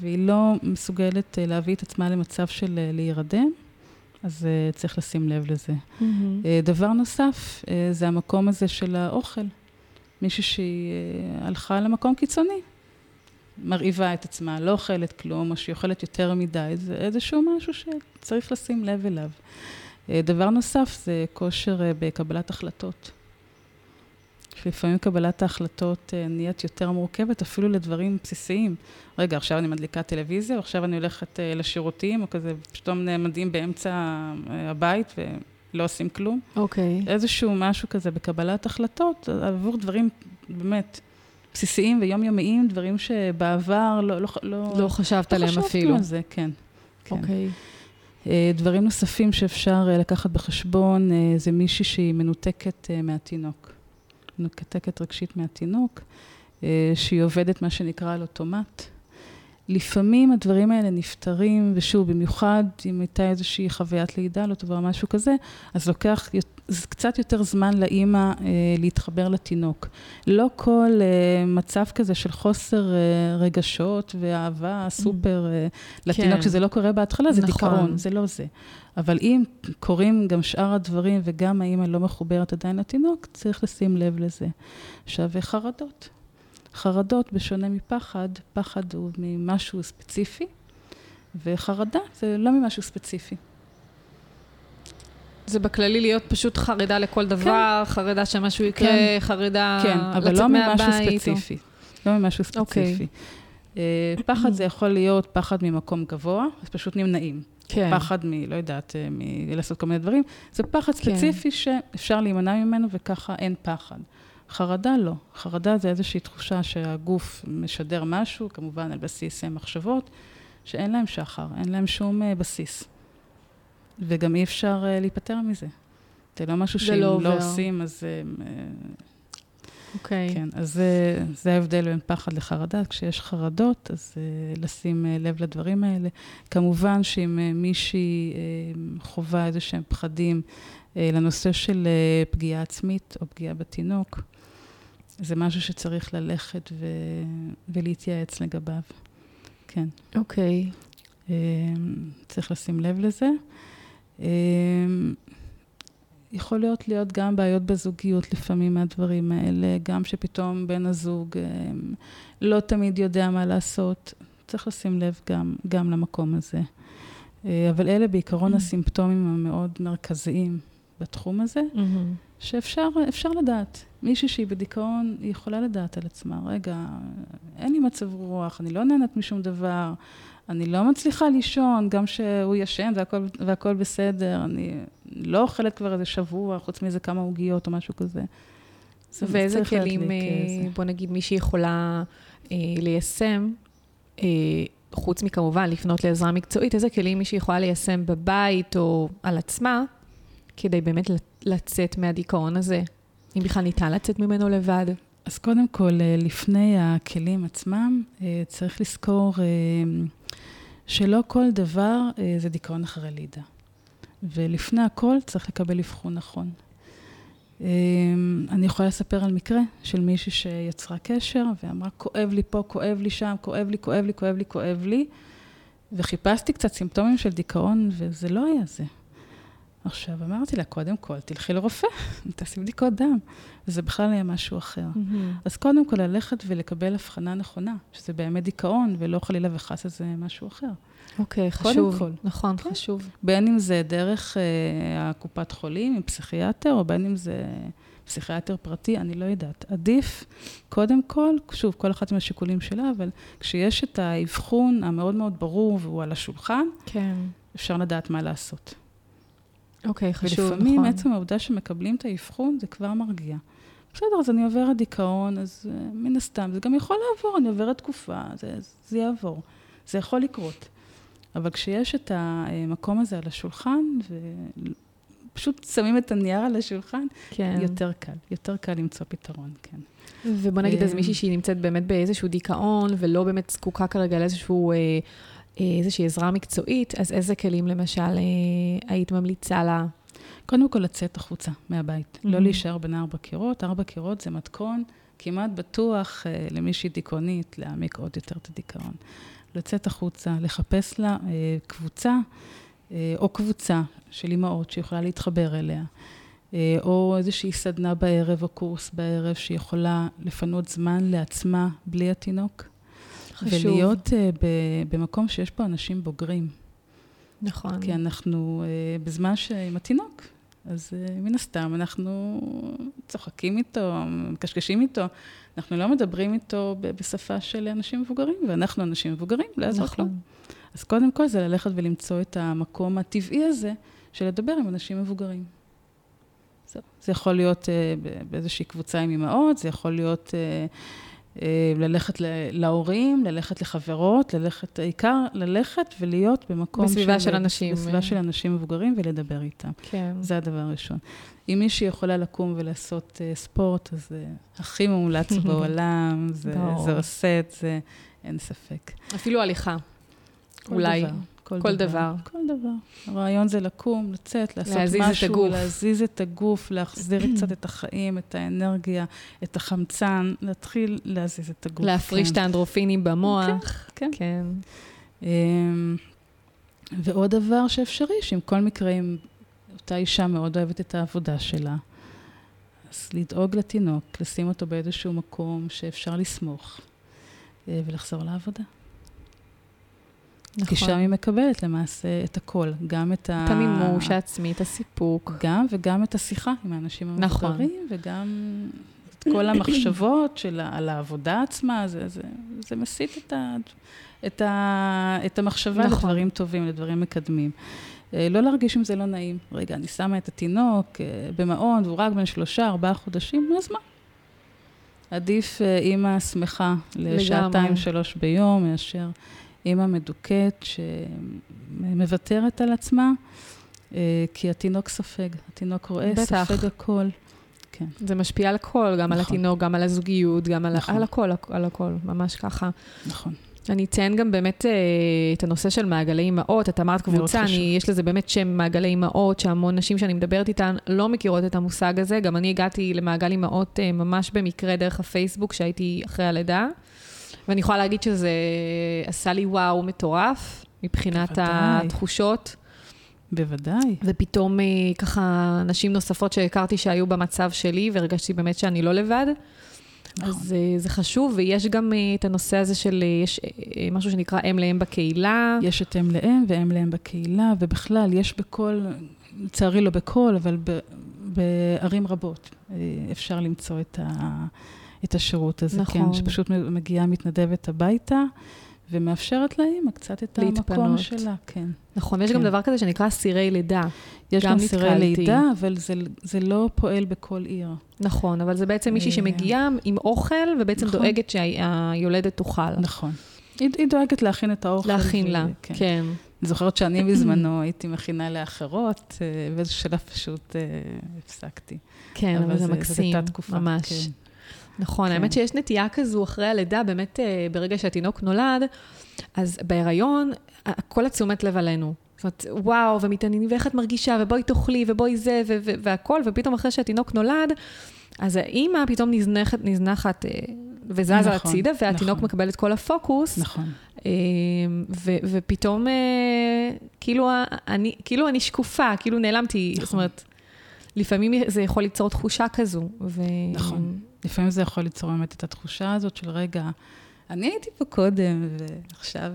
והיא לא מסוגלת אה, להביא את עצמה למצב של אה, להירדם, אז uh, צריך לשים לב לזה.
Mm-hmm.
דבר נוסף, זה המקום הזה של האוכל. מישהי שהיא הלכה למקום קיצוני, מרעיבה את עצמה, לא אוכלת כלום, או שהיא אוכלת יותר מדי, זה איזשהו משהו שצריך לשים לב אליו. דבר נוסף זה כושר בקבלת החלטות. שלפעמים קבלת ההחלטות uh, נהיית יותר מורכבת, אפילו לדברים בסיסיים. רגע, עכשיו אני מדליקה טלוויזיה, עכשיו אני הולכת uh, לשירותים, או כזה, פתאום נעמדים באמצע uh, הבית ולא עושים כלום.
אוקיי. Okay.
איזשהו משהו כזה בקבלת החלטות, עבור דברים באמת בסיסיים ויומיומיים, דברים שבעבר לא... לא,
לא, לא חשבת עליהם אפילו. לא
חשבתי על זה, כן.
אוקיי.
Okay. דברים נוספים שאפשר לקחת בחשבון, זה מישהי שהיא מנותקת מהתינוק. מנותקת רגשית מהתינוק, שהיא עובדת מה שנקרא על אוטומט. לפעמים הדברים האלה נפתרים, ושוב, במיוחד אם הייתה איזושהי חוויית לידה, לא טובה, משהו כזה, אז לוקח קצת יותר זמן לאימא אה, להתחבר לתינוק. לא כל אה, מצב כזה של חוסר אה, רגשות ואהבה סופר אה, לתינוק, כן. שזה לא קורה בהתחלה, זה נכון. דיכאון, זה לא זה. אבל אם קורים גם שאר הדברים וגם האימא לא מחוברת עדיין לתינוק, צריך לשים לב לזה. עכשיו, חרדות. חרדות, בשונה מפחד, פחד הוא ממשהו ספציפי, וחרדה זה לא ממשהו ספציפי.
זה בכללי להיות פשוט חרדה לכל דבר, כן. חרדה שמשהו יקרה, כן. חרדה
כן, אבל לא ממשהו ספציפי. או... לא ממשהו ספציפי. Okay. אוקיי. uh, פחד זה יכול להיות פחד ממקום גבוה, אז פשוט נמנעים. כן. פחד מ... לא יודעת, אה, מלעשות כל מיני דברים. זה פחד כן. ספציפי כן. שאפשר להימנע ממנו, וככה אין פחד. חרדה לא. חרדה זה איזושהי תחושה שהגוף משדר משהו, כמובן על בסיס מחשבות, שאין להם שחר, אין להם שום בסיס. וגם אי אפשר uh, להיפטר מזה. זה לא משהו שאם לא, לא עושים, אז... אה,
אוקיי. Okay.
כן, אז זה, זה ההבדל בין פחד לחרדה. כשיש חרדות, אז לשים לב לדברים האלה. כמובן שאם מישהי חווה איזה שהם פחדים לנושא של פגיעה עצמית או פגיעה בתינוק, זה משהו שצריך ללכת ו... ולהתייעץ לגביו. כן.
אוקיי. Okay.
Uh, צריך לשים לב לזה. אמ, יכול להיות להיות גם בעיות בזוגיות לפעמים מהדברים האלה, גם שפתאום בן הזוג אמ, לא תמיד יודע מה לעשות. צריך לשים לב גם, גם למקום הזה. אה, אבל אלה בעיקרון mm-hmm. הסימפטומים המאוד מרכזיים בתחום הזה, mm-hmm. שאפשר לדעת. מישהי שהיא בדיכאון, היא יכולה לדעת על עצמה, רגע, אין לי מצב רוח, אני לא נהנית משום דבר, אני לא מצליחה לישון, גם שהוא ישן והכל, והכל בסדר, אני לא אוכלת כבר איזה שבוע, חוץ מאיזה כמה עוגיות או משהו כזה.
ואיזה כלים, אה, בוא נגיד, מישהי יכולה אה, ליישם, אה, חוץ מכמובן לפנות לעזרה מקצועית, איזה כלים מישהי יכולה ליישם בבית או על עצמה, כדי באמת לצאת מהדיכאון הזה, אם בכלל ניתן לצאת ממנו לבד?
אז קודם כל, אה, לפני הכלים עצמם, אה, צריך לזכור שלא כל דבר אה, זה דיכאון אחרי לידה. ולפני הכל צריך לקבל אבחון נכון. אה, אני יכולה לספר על מקרה של מישהי שיצרה קשר ואמרה, כואב לי פה, כואב לי שם, כואב לי, כואב לי, כואב לי, כואב לי. וחיפשתי קצת סימפטומים של דיכאון, וזה לא היה זה. עכשיו, אמרתי לה, קודם כל, תלכי לרופא, [laughs] תעשי בדיקות דם. וזה בכלל היה משהו אחר. Mm-hmm. אז קודם כל, ללכת ולקבל הבחנה נכונה, שזה באמת דיכאון, ולא חלילה וחס איזה משהו אחר.
אוקיי, okay, חשוב. קודם כל. נכון, כן. חשוב.
בין אם זה דרך אה, הקופת חולים עם פסיכיאטר, או בין אם זה פסיכיאטר פרטי, אני לא יודעת. עדיף, קודם כל, שוב, כל אחת עם השיקולים שלה, אבל כשיש את האבחון המאוד מאוד ברור והוא על השולחן, כן. אפשר לדעת מה לעשות.
אוקיי, okay, חשוב,
נכון. ולפעמים עצם העובדה שמקבלים את האבחון, זה כבר מרגיע. בסדר, אז אני עוברת דיכאון, אז uh, מן הסתם, זה גם יכול לעבור, אני עוברת תקופה, זה, זה יעבור. זה יכול לקרות. אבל כשיש את המקום הזה על השולחן, ופשוט שמים את הנייר על השולחן, כן. יותר קל, יותר קל למצוא פתרון, כן.
ובוא נגיד, אז אה, מישהי שהיא נמצאת באמת באיזשהו דיכאון, ולא באמת זקוקה כרגע לאיזשהו... אה, איזושהי עזרה מקצועית, אז איזה כלים למשל אה, היית ממליצה לה?
קודם כל לצאת החוצה מהבית, mm-hmm. לא להישאר בין ארבע קירות. ארבע קירות זה מתכון כמעט בטוח אה, למישהי דיכאונית להעמיק עוד יותר את הדיכאון. לצאת החוצה, לחפש לה אה, קבוצה אה, או קבוצה של אימהות שיכולה להתחבר אליה, אה, או איזושהי סדנה בערב או קורס בערב שיכולה לפנות זמן לעצמה בלי התינוק. חשוב. ולהיות במקום שיש פה אנשים בוגרים.
נכון.
כי אנחנו בזמן שעם התינוק, אז מן הסתם אנחנו צוחקים איתו, מקשקשים איתו. אנחנו לא מדברים איתו בשפה של אנשים מבוגרים, ואנחנו אנשים מבוגרים, לעזור נכון. לו. אז קודם כל זה ללכת ולמצוא את המקום הטבעי הזה של לדבר עם אנשים מבוגרים. זה יכול להיות uh, באיזושהי קבוצה עם אמהות, זה יכול להיות uh, uh, ללכת להורים, ללכת לחברות, ללכת, העיקר ללכת ולהיות במקום...
בסביבה של, של אנשים.
בסביבה של אנשים מבוגרים ולדבר איתם.
כן.
זה הדבר הראשון. אם מישהי יכולה לקום ולעשות uh, ספורט, אז זה הכי מומלץ [laughs] בעולם, זה, זה עושה את זה, אין ספק.
אפילו הליכה. אולי.
דבר. כל, כל דבר. דבר. כל דבר. הרעיון זה לקום, לצאת, לעשות להזיז משהו, את הגוף. להזיז את הגוף, להחזיר קצת את החיים, את האנרגיה, את החמצן, להתחיל להזיז את הגוף.
להפריש כן. את האנדרופינים במוח.
כן, כן. כן. אמ, ועוד דבר שאפשרי, שאם כל מקרה, אם אותה אישה מאוד אוהבת את העבודה שלה, אז לדאוג לתינוק, לשים אותו באיזשהו מקום שאפשר לסמוך, אה, ולחזור לעבודה. נכון. כי שם היא מקבלת למעשה את הכל, גם את ה...
את המימוש העצמי, את הסיפוק.
גם, וגם את השיחה עם האנשים נכון. המבוגרים, נכון. וגם את כל המחשבות של, על העבודה עצמה, זה, זה, זה מסיט את, ה, את, ה, את המחשבה נכון. לדברים טובים, לדברים מקדמים. אה, לא להרגיש אם זה לא נעים. רגע, אני שמה את התינוק אה, במעון, והוא רק בן שלושה, ארבעה חודשים, אז מה? עדיף אה, אימא שמחה לשעתיים, שלוש ביום, מאשר אימא מדוכאת שמוותרת על עצמה, אה, כי התינוק ספג, התינוק רואה, בטח. ספג הכל.
כן. זה משפיע על הכל, גם נכון. על התינוק, גם על הזוגיות, גם על, נכון. על הכל, על הכל, ממש ככה.
נכון.
אני אציין גם באמת אה, את הנושא של מעגלי אימהות, את אמרת קבוצה, אני, יש לזה באמת שם מעגלי אימהות, שהמון נשים שאני מדברת איתן לא מכירות את המושג הזה. גם אני הגעתי למעגל אימהות אה, ממש במקרה דרך הפייסבוק, שהייתי אחרי הלידה. ואני יכולה להגיד שזה עשה לי וואו מטורף, מבחינת בוודאי. התחושות.
בוודאי.
ופתאום אה, ככה נשים נוספות שהכרתי שהיו במצב שלי, והרגשתי באמת שאני לא לבד. נכון. אז אה, זה חשוב, ויש גם אה, את הנושא הזה של, יש משהו שנקרא אם לאם בקהילה.
יש את אם לאם ואם לאם בקהילה, ובכלל, יש בכל, לצערי לא בכל, אבל ב, בערים רבות אפשר למצוא את ה... את השירות הזה, כן, נכון. כן, שפשוט מגיעה מתנדבת הביתה. ומאפשרת לאימא קצת את להתפנות. המקום שלה, כן.
נכון, יש כן. גם דבר כזה שנקרא סירי לידה.
יש גם, גם סירי לידה, אבל זה, זה לא פועל בכל עיר.
נכון, אבל זה בעצם מישהי אה, שמגיעה עם אוכל, ובעצם נכון. דואגת שהיולדת תאכל.
נכון. היא, היא דואגת להכין את האוכל.
להכין ו... לה, כן. כן.
אני זוכרת שאני בזמנו הייתי מכינה לאחרות, אה, באיזשהו שלב פשוט אה, הפסקתי.
כן, אבל, אבל זה, זה מקסים, זה תקופה, ממש. כן. נכון, כן. האמת שיש נטייה כזו אחרי הלידה, באמת אה, ברגע שהתינוק נולד, אז בהיריון, כל התשומת לב עלינו. זאת אומרת, וואו, ומתעניינים, ואיך את מרגישה, ובואי תאכלי, ובואי זה, והכול, ופתאום אחרי שהתינוק נולד, אז האימא פתאום נזנחת, נזנחת אה, וזזה נכון, הצידה, והתינוק נכון. מקבל את כל הפוקוס.
נכון.
אה, ו, ופתאום, כאילו, אני, כאילו אני שקופה, כאילו נעלמתי. נכון. זאת אומרת, לפעמים זה יכול ליצור תחושה כזו. ו...
נכון. לפעמים זה יכול ליצור באמת את התחושה הזאת של רגע, אני הייתי פה קודם, ועכשיו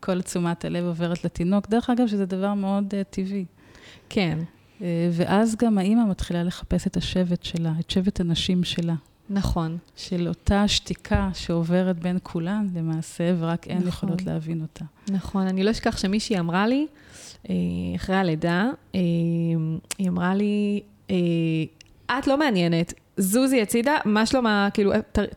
כל תשומת הלב עוברת לתינוק. דרך אגב, שזה דבר מאוד uh, טבעי.
כן.
Uh, ואז גם האימא מתחילה לחפש את השבט שלה, את שבט הנשים שלה.
נכון.
של אותה שתיקה שעוברת בין כולן למעשה, ורק הן נכון. יכולות להבין אותה.
נכון. אני לא אשכח שמישהי אמרה לי, אה, אחרי הלידה, היא אמרה לי, את לא מעניינת, זוזי הצידה, מה שלום, כאילו,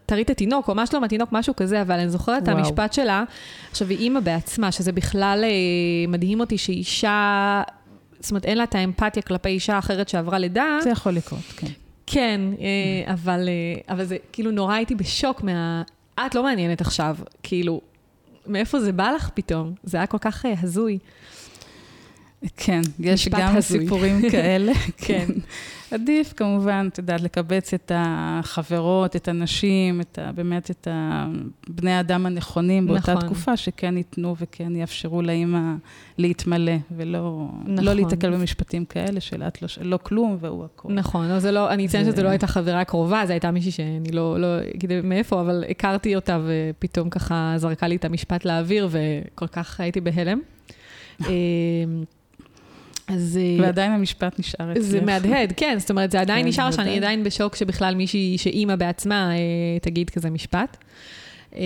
תראי את התינוק, או מה שלום התינוק, משהו כזה, אבל אני זוכרת. את המשפט שלה. עכשיו, היא אימא בעצמה, שזה בכלל אה, מדהים אותי שאישה, זאת אומרת, אין לה את האמפתיה כלפי אישה אחרת שעברה לידה.
זה יכול לקרות, כן.
כן, אה, אבל, אה, אבל זה, כאילו, נורא הייתי בשוק מה... את לא מעניינת עכשיו, כאילו, מאיפה זה בא לך פתאום? זה היה כל כך הזוי.
כן, יש גם
הזוי.
סיפורים [laughs] כאלה.
כן.
עדיף כמובן, את יודעת, לקבץ את החברות, את הנשים, את ה, באמת את הבני האדם הנכונים באותה
נכון.
תקופה, שכן ייתנו וכן יאפשרו לאימא להתמלא, ולא
נכון.
לא להיתקל במשפטים כאלה של את לא, לא כלום והוא הכול.
נכון, לא, זה לא, אני אציין
זה-
שזו לא הייתה חברה קרובה, זו הייתה מישהי שאני לא, לא אגיד מאיפה, אבל הכרתי אותה ופתאום ככה זרקה לי את המשפט לאוויר, וכל כך הייתי בהלם. [laughs] אז... אה,
ועדיין המשפט נשאר אצלך.
זה מהדהד, כן, זאת אומרת, זה עדיין
כן,
נשאר שאני. עדיין בשוק שבכלל מישהי, שאימא בעצמה אה, תגיד כזה משפט. אה,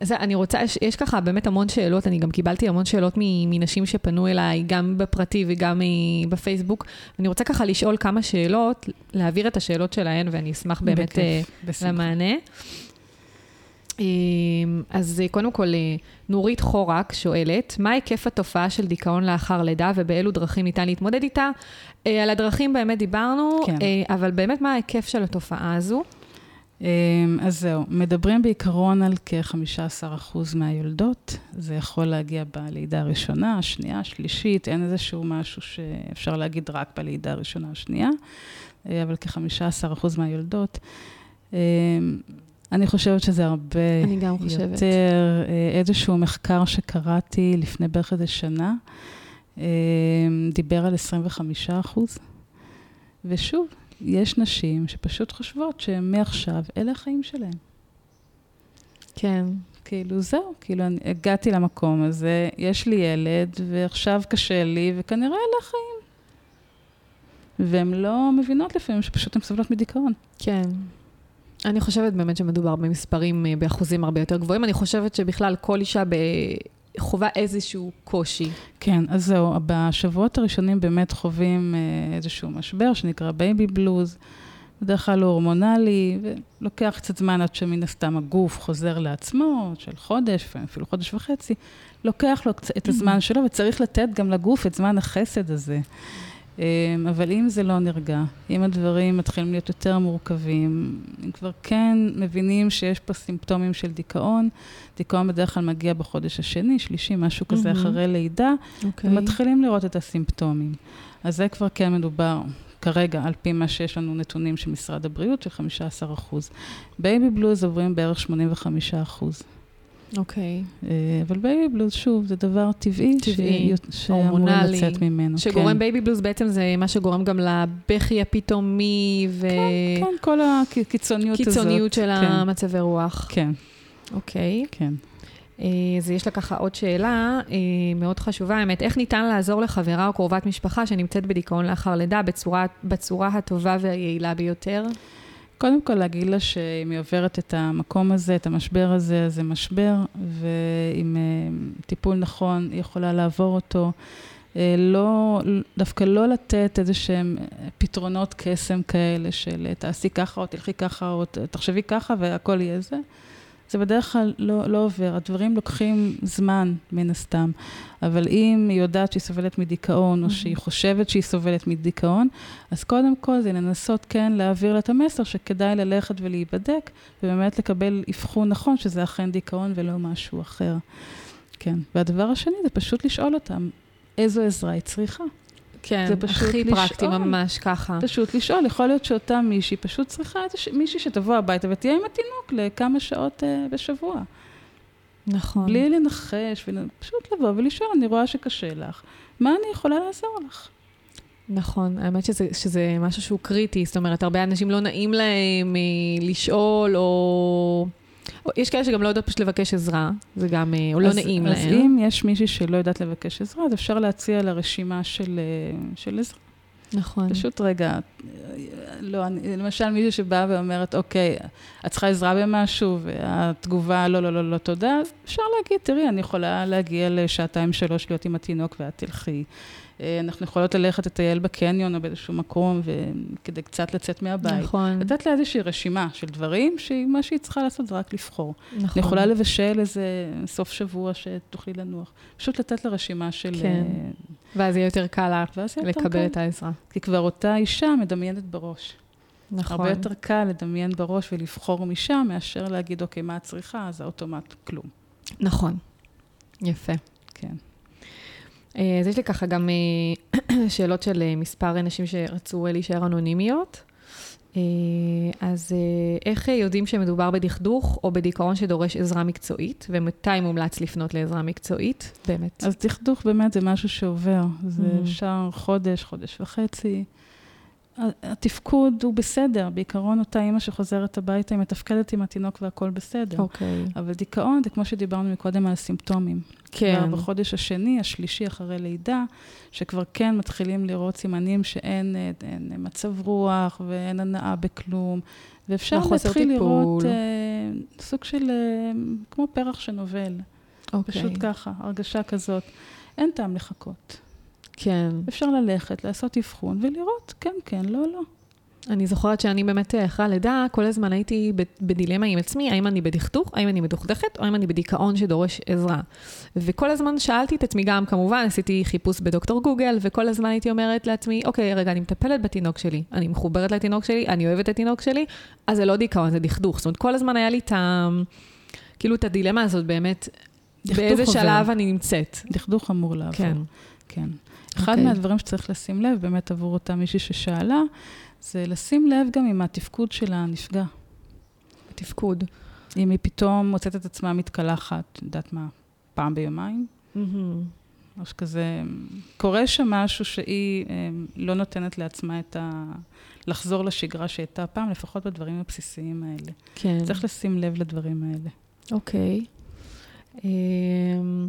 אז אני רוצה, יש, יש ככה באמת המון שאלות, אני גם קיבלתי המון שאלות מנשים שפנו אליי, גם בפרטי וגם בפייסבוק. אני רוצה ככה לשאול כמה שאלות, להעביר את השאלות שלהן, ואני אשמח באמת
בכיף, בשמחה.
למענה. אז אה, קודם כל, אה, נורית חורק שואלת, מה היקף התופעה של דיכאון לאחר לידה ובאילו דרכים ניתן להתמודד איתה? אה, על הדרכים באמת דיברנו,
כן.
אבל באמת מה ההיקף של התופעה הזו?
אמ, אז זהו, מדברים בעיקרון על כ-15% מהיולדות. זה יכול להגיע בלידה הראשונה, השנייה, השלישית, אין איזשהו משהו שאפשר להגיד רק בלידה הראשונה השנייה, אבל כ-15% מהיולדות. אני חושבת שזה הרבה
אני גם חושבת.
יותר. אה, איזשהו מחקר שקראתי לפני בערך איזה שנה, אמ, דיבר על 25%. ושוב, יש נשים שפשוט חושבות שמעכשיו אלה החיים שלהן.
כן,
כאילו, זהו, כאילו, אני הגעתי למקום הזה, יש לי ילד, ועכשיו קשה לי, וכנראה אלה החיים. והן לא מבינות לפעמים שפשוט הן סובלות מדיכאון.
כן. אני חושבת באמת שמדובר במספרים, אה, באחוזים הרבה יותר גבוהים. אני חושבת שבכלל כל אישה ב... חווה איזשהו קושי.
כן, אז זהו, בשבועות הראשונים באמת חווים אה, איזשהו משבר שנקרא baby blues, בדרך כלל הוא הורמונלי, ולוקח קצת זמן עד שמן הסתם הגוף חוזר לעצמו, של חודש, אפילו חודש וחצי, לוקח לו את הזמן שלו, וצריך לתת גם לגוף את זמן החסד הזה. אה, אבל אם זה לא נרגע, אם הדברים מתחילים להיות יותר מורכבים, אם כבר כן מבינים שיש פה סימפטומים של דיכאון, דיכאון בדרך כלל מגיע בחודש השני, שלישי, משהו כזה
מהמם.
אחרי לידה,
אוקיי.
ומתחילים לראות את הסימפטומים. אז זה כבר כן מדובר כרגע, על פי מה שיש לנו נתונים של משרד הבריאות, של 15 אחוז. baby blues עוברים בערך 85 אחוז.
אוקיי.
אה, אבל baby blues, שוב, זה דבר טבעי,
טבעי,
ש- שאמורים
הורמונלי,
לצאת ממנו.
שגורם
כן.
baby blues בעצם זה מה שגורם גם לבכי הפתאומי ו...
כן, כל הקיצוניות הזאת.
קיצוניות של
כן.
המצבי רוח.
כן,
אוקיי.
כן.
אה, אז יש לה ככה עוד שאלה אה, מאוד חשובה, האמת, איך ניתן לעזור לחברה או קרובת משפחה שנמצאת בדיכאון לאחר לידה בצורה, בצורה הטובה והיעילה ביותר?
קודם כל להגיד לה שאם היא עוברת את המקום הזה, את המשבר הזה, אז זה משבר, ועם אה, טיפול נכון היא יכולה לעבור אותו. אה, לא, דווקא לא לתת איזה שהם פתרונות קסם כאלה של תעשי ככה או תלכי ככה או תחשבי ככה והכל יהיה זה. זה בדרך כלל לא, לא עובר, הדברים לוקחים זמן מן הסתם, אבל אם היא יודעת שהיא סובלת מדיכאון, או שהיא חושבת שהיא סובלת מדיכאון, אז קודם כל זה לנסות כן להעביר לה את המסר שכדאי ללכת ולהיבדק, ובאמת לקבל אבחון נכון שזה אכן דיכאון ולא משהו אחר. כן, והדבר השני זה פשוט לשאול אותם איזו עזרה היא צריכה.
כן,
זה פשוט
הכי פרקטי,
לשאול.
ממש ככה.
פשוט לשאול, יכול להיות שאותה מישהי פשוט צריכה איזה מישהי שתבוא הביתה ותהיה עם התינוק לכמה שעות uh, בשבוע.
נכון.
בלי לנחש, פשוט לבוא ולשאול, אני רואה שקשה לך, מה אני יכולה לעזור לך?
נכון, האמת שזה, שזה משהו שהוא קריטי, זאת אומרת, הרבה אנשים לא נעים להם אה, לשאול, או... יש כאלה שגם לא יודעות פשוט לבקש עזרה, זה גם, אה, או לא
אז,
נעים
אז
להם.
אם יש מישהי שלא יודעת לבקש עזרה, אז אפשר להציע לה רשימה של, אה, של עזרה.
נכון.
פשוט רגע, אה, לא, אני, למשל מישהי שבאה ואומרת, אוקיי, את צריכה עזרה במשהו, והתגובה, לא, לא, לא, לא, תודה, אפשר להגיד, תראי, אני יכולה להגיע לשעתיים, שלוש להיות עם התינוק ואת תלכי. אה, אנחנו יכולות ללכת לטייל בקניון או באיזשהו מקום, וכדי קצת לצאת מהבית.
נכון,
לתת לה איזושהי רשימה של דברים, שמה שהיא צריכה לעשות זה רק לבחור.
נכון.
אני יכולה לבשל איזה סוף שבוע שתוכלי לנוח. פשוט לתת לה רשימה של...
כן.
אה,
ואז יהיה יותר קל
יותר
לקבל
קל.
את העזרה.
כי כבר אותה אישה מדמיינת בראש.
נכון.
הרבה יותר קל לדמיין בראש ולבחור משם, מאשר להגיד, אוקיי, מה את צריכה? אז האוטומט, כלום.
נכון. יפה.
כן.
אז יש לי ככה גם [clears throat] שאלות של מספר אנשים שרצו להישאר אנונימיות. אז איך יודעים שמדובר בדכדוך או בדיכאון שדורש עזרה מקצועית, ומתי מומלץ לפנות לעזרה מקצועית, באמת?
אז דכדוך באמת זה משהו שעובר. זה. אפשר חודש, חודש וחצי. התפקוד הוא בסדר, בעיקרון אותה אימא שחוזרת הביתה, היא מתפקדת עם התינוק והכל בסדר.
אוקיי. Okay.
אבל דיכאון זה כמו שדיברנו מקודם על הסימפטומים.
כן.
בחודש השני, השלישי אחרי לידה, שכבר כן מתחילים לראות סימנים שאין אין, אין מצב רוח ואין הנאה בכלום. ואפשר להתחיל לראות אה, סוג של, אה, כמו פרח שנובל.
אוקיי.
פשוט ככה, הרגשה כזאת. אין טעם לחכות.
כן.
אפשר ללכת, לעשות אבחון ולראות, כן, כן, לא, לא.
אני זוכרת שאני באמת אה, אחרי הלידה, כל הזמן הייתי בדילמה עם עצמי, האם אני בדכדוך, האם אני מדוכדכת, או האם אני בדיכאון שדורש עזרה. וכל הזמן שאלתי את עצמי גם, כמובן, עשיתי חיפוש בדוקטור גוגל, וכל הזמן הייתי אומרת לעצמי, אוקיי, רגע, אני מטפלת בתינוק שלי, אני מחוברת לתינוק שלי, אני אוהבת את התינוק שלי, אז זה לא דיכאון, זה דכדוך. זאת אומרת, כל הזמן היה לי את ה... כאילו, את הדילמה הזאת באמת, באיזה עובר. שלב אני נמצאת.
דכדוך אמור לעבור. כן. כן. אחד okay. אוקיי. מהדברים שצריך לשים לב, באמת עבור אותה מישהי ששאלה, זה לשים לב גם עם התפקוד של הנפגע.
תפקוד.
אם היא פתאום מוצאת את עצמה מתקלחת, יודעת מה, פעם ביומיים? Mm-hmm. או שכזה, קורה שם משהו שהיא אה, לא נותנת לעצמה את ה... לחזור לשגרה שהייתה פעם, לפחות בדברים הבסיסיים האלה.
כן.
צריך לשים לב לדברים האלה.
אוקיי. Okay. אמ,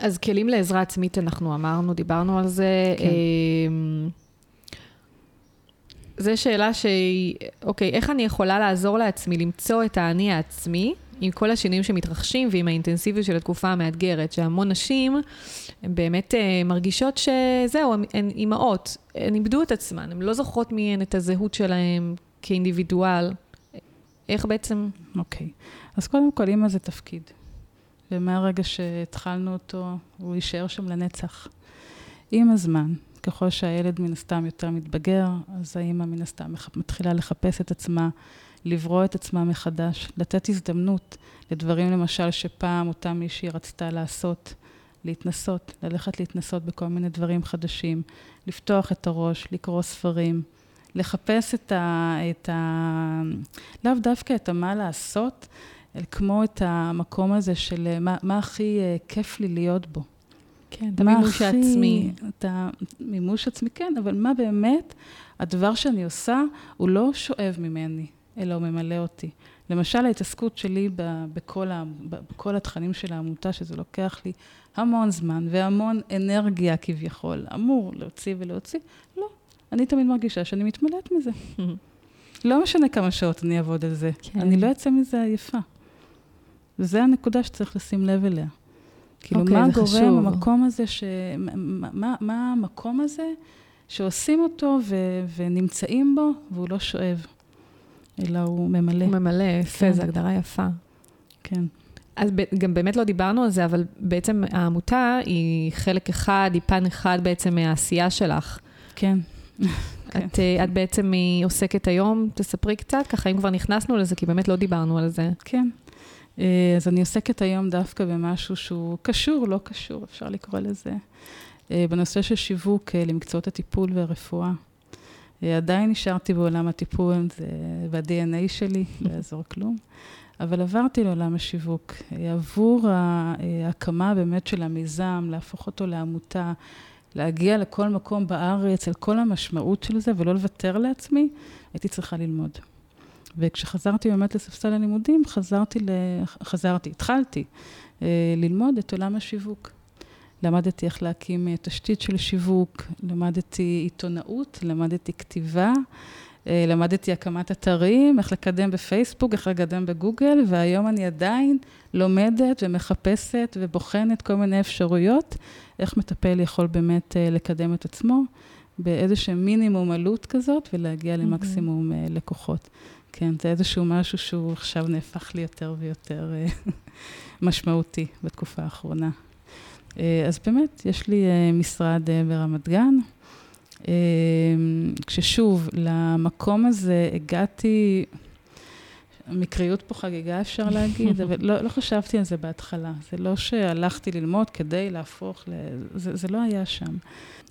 אז כלים לעזרה עצמית, אנחנו אמרנו, דיברנו על זה. כן. אמ, זו שאלה שהיא, אוקיי, איך אני יכולה לעזור לעצמי למצוא את האני העצמי עם כל השינויים שמתרחשים ועם האינטנסיביות של התקופה המאתגרת, שהמון נשים הן באמת uh, מרגישות שזהו, הן אימהות, הן איבדו את עצמן, הן לא זוכרות מי הן את הזהות שלהן כאינדיבידואל. איך בעצם...
אוקיי, אז קודם כל, אימא זה תפקיד. ומהרגע שהתחלנו אותו, הוא יישאר שם לנצח. עם הזמן, ככל שהילד מן הסתם יותר מתבגר, אז האימא מן הסתם מתחילה לחפש את עצמה, לברוא את עצמה מחדש, לתת הזדמנות לדברים למשל שפעם אותה מישהי רצתה לעשות, להתנסות, ללכת להתנסות בכל מיני דברים חדשים, לפתוח את הראש, לקרוא ספרים, לחפש את ה... את ה לאו דווקא את המה לעשות, כמו את המקום הזה של אה, מה, מה הכי uh, כיף לי להיות בו.
כן, את המימוש הכי, העצמי.
את המימוש עצמי, כן, אבל מה באמת הדבר שאני עושה, הוא לא שואב ממני, אלא הוא ממלא אותי. למשל, ההתעסקות שלי בכל, ה, בכל התכנים של העמותה, שזה לוקח לי המון זמן והמון אנרגיה כביכול, אמור להוציא ולהוציא, לא. אני תמיד מרגישה שאני מתמלאת מזה. [laughs] לא משנה כמה שעות אני אעבוד על זה, כן. אני לא אצא מזה עייפה. וזו הנקודה שצריך לשים לב אליה. כאילו, okay, אוקיי, מה גורם חשוב. המקום הזה, ש... מה, מה, מה המקום הזה שעושים אותו ו... ונמצאים בו, והוא לא שואב, אלא הוא ממלא.
הוא ממלא, יפה, כן. זו הגדרה יפה.
כן.
אז גם באמת לא דיברנו על זה, אבל בעצם העמותה היא חלק אחד, היא פן אחד בעצם מהעשייה שלך.
כן. [laughs]
את, אה, את בעצם עוסקת היום, תספרי קצת, ככה אם כבר נכנסנו לזה, כי באמת לא דיברנו על זה.
כן. אה, אז אני עוסקת היום דווקא במשהו שהוא קשור, לא קשור, אפשר לקרוא לזה, אה, בנושא של שיווק אה, למקצועות הטיפול והרפואה. עדיין נשארתי בעולם הטיפול, זה ב-DNA שלי, [laughs] לא יעזור כלום, אבל עברתי לעולם השיווק. עבור ההקמה באמת של המיזם, להפוך אותו לעמותה, להגיע לכל מקום בארץ, על כל המשמעות של זה, ולא לוותר לעצמי, הייתי צריכה ללמוד. וכשחזרתי באמת לספסל הלימודים, חזרתי, ל... חזרתי, התחלתי אה, ללמוד את עולם השיווק. למדתי איך להקים אה, תשתית של שיווק, למדתי עיתונאות, למדתי כתיבה, אה, למדתי הקמת אתרים, איך לקדם בפייסבוק, איך לקדם בגוגל, והיום אני עדיין לומדת ומחפשת ובוחנת כל מיני אפשרויות, איך מטפל יכול באמת לקדם את עצמו באיזשהו מינימום עלות כזאת ולהגיע למקסימום לקוחות. כן, זה איזשהו משהו שהוא עכשיו נהפך לי יותר ויותר אה, [laughs] משמעותי בתקופה האחרונה. אה, אז באמת, יש לי אה, משרד ברמת גן. כששוב, למקום הזה הגעתי, מקריות פה חגיגה, אפשר להגיד, אבל לא, לא חשבתי על זה בהתחלה. זה לא שהלכתי ללמוד כדי להפוך, ל... זה, זה לא היה שם.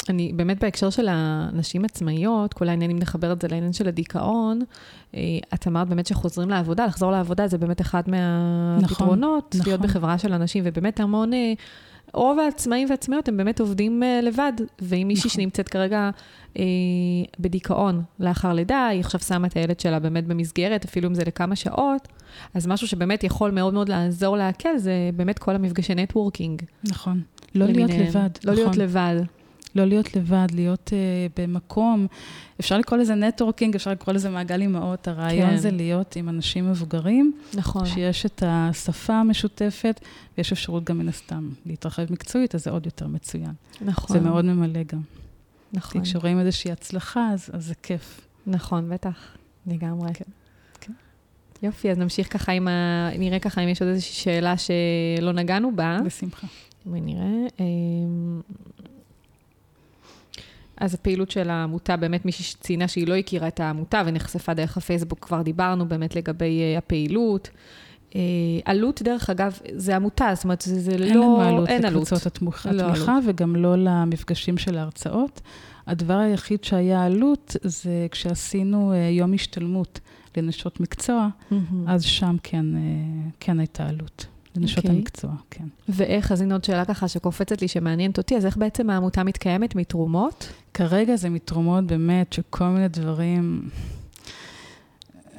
אני באמת בהקשר של הנשים עצמאיות, כל העניין, אם נחבר את זה לעניין של הדיכאון, אה, את אמרת באמת שחוזרים לעבודה, לחזור לעבודה זה באמת אחד מהפתרונות, נכון, להיות נכון. בחברה של אנשים, ובאמת המון... רוב העצמאים והעצמאיות הם באמת עובדים uh, לבד, ואם מישהי נכון. שנמצאת כרגע uh, בדיכאון לאחר לידה, היא עכשיו שמה את הילד שלה באמת במסגרת, אפילו אם זה לכמה שעות, אז משהו שבאמת יכול מאוד מאוד לעזור להקל, זה באמת כל המפגשי נטוורקינג.
נכון. לא להיות לבד.
לא נכון. להיות לבד.
לא להיות לבד, להיות uh, במקום, אפשר לקרוא לזה נטוורקינג, אפשר לקרוא לזה מעגל אימהות, הרעיון כן. זה להיות עם אנשים מבוגרים.
נכון.
שיש את השפה המשותפת, ויש אפשרות גם מן הסתם להתרחב מקצועית, אז זה עוד יותר מצוין.
נכון.
זה מאוד ממלא גם.
נכון.
כי כשרואים איזושהי הצלחה, אז, אז זה כיף.
נכון, בטח, לגמרי.
כן. כן.
יופי, אז נמשיך ככה עם ה... נראה ככה אם יש עוד איזושהי שאלה שלא נגענו בה.
בשמחה.
ונראה. אמ, אז הפעילות של העמותה, באמת מישהי שציינה שהיא לא הכירה את העמותה ונחשפה דרך הפייסבוק, כבר דיברנו באמת לגבי uh, הפעילות. Uh, עלות, דרך אגב, זה עמותה, זאת אומרת, זה, זה
אין
לא...
אין לנו עלות לקבוצות התמיכה, לא וגם לא למפגשים של ההרצאות. הדבר היחיד שהיה עלות זה כשעשינו uh, יום השתלמות לנשות מקצוע, mm-hmm. אז שם כן, כן הייתה עלות. לנשות okay. אוקיי. המקצוע, כן.
ואיך, אז הנה עוד שאלה ככה שקופצת לי, שמעניינת אותי, אז איך בעצם העמותה מתקיימת? מתרומות?
כרגע זה מתרומות באמת של כל מיני דברים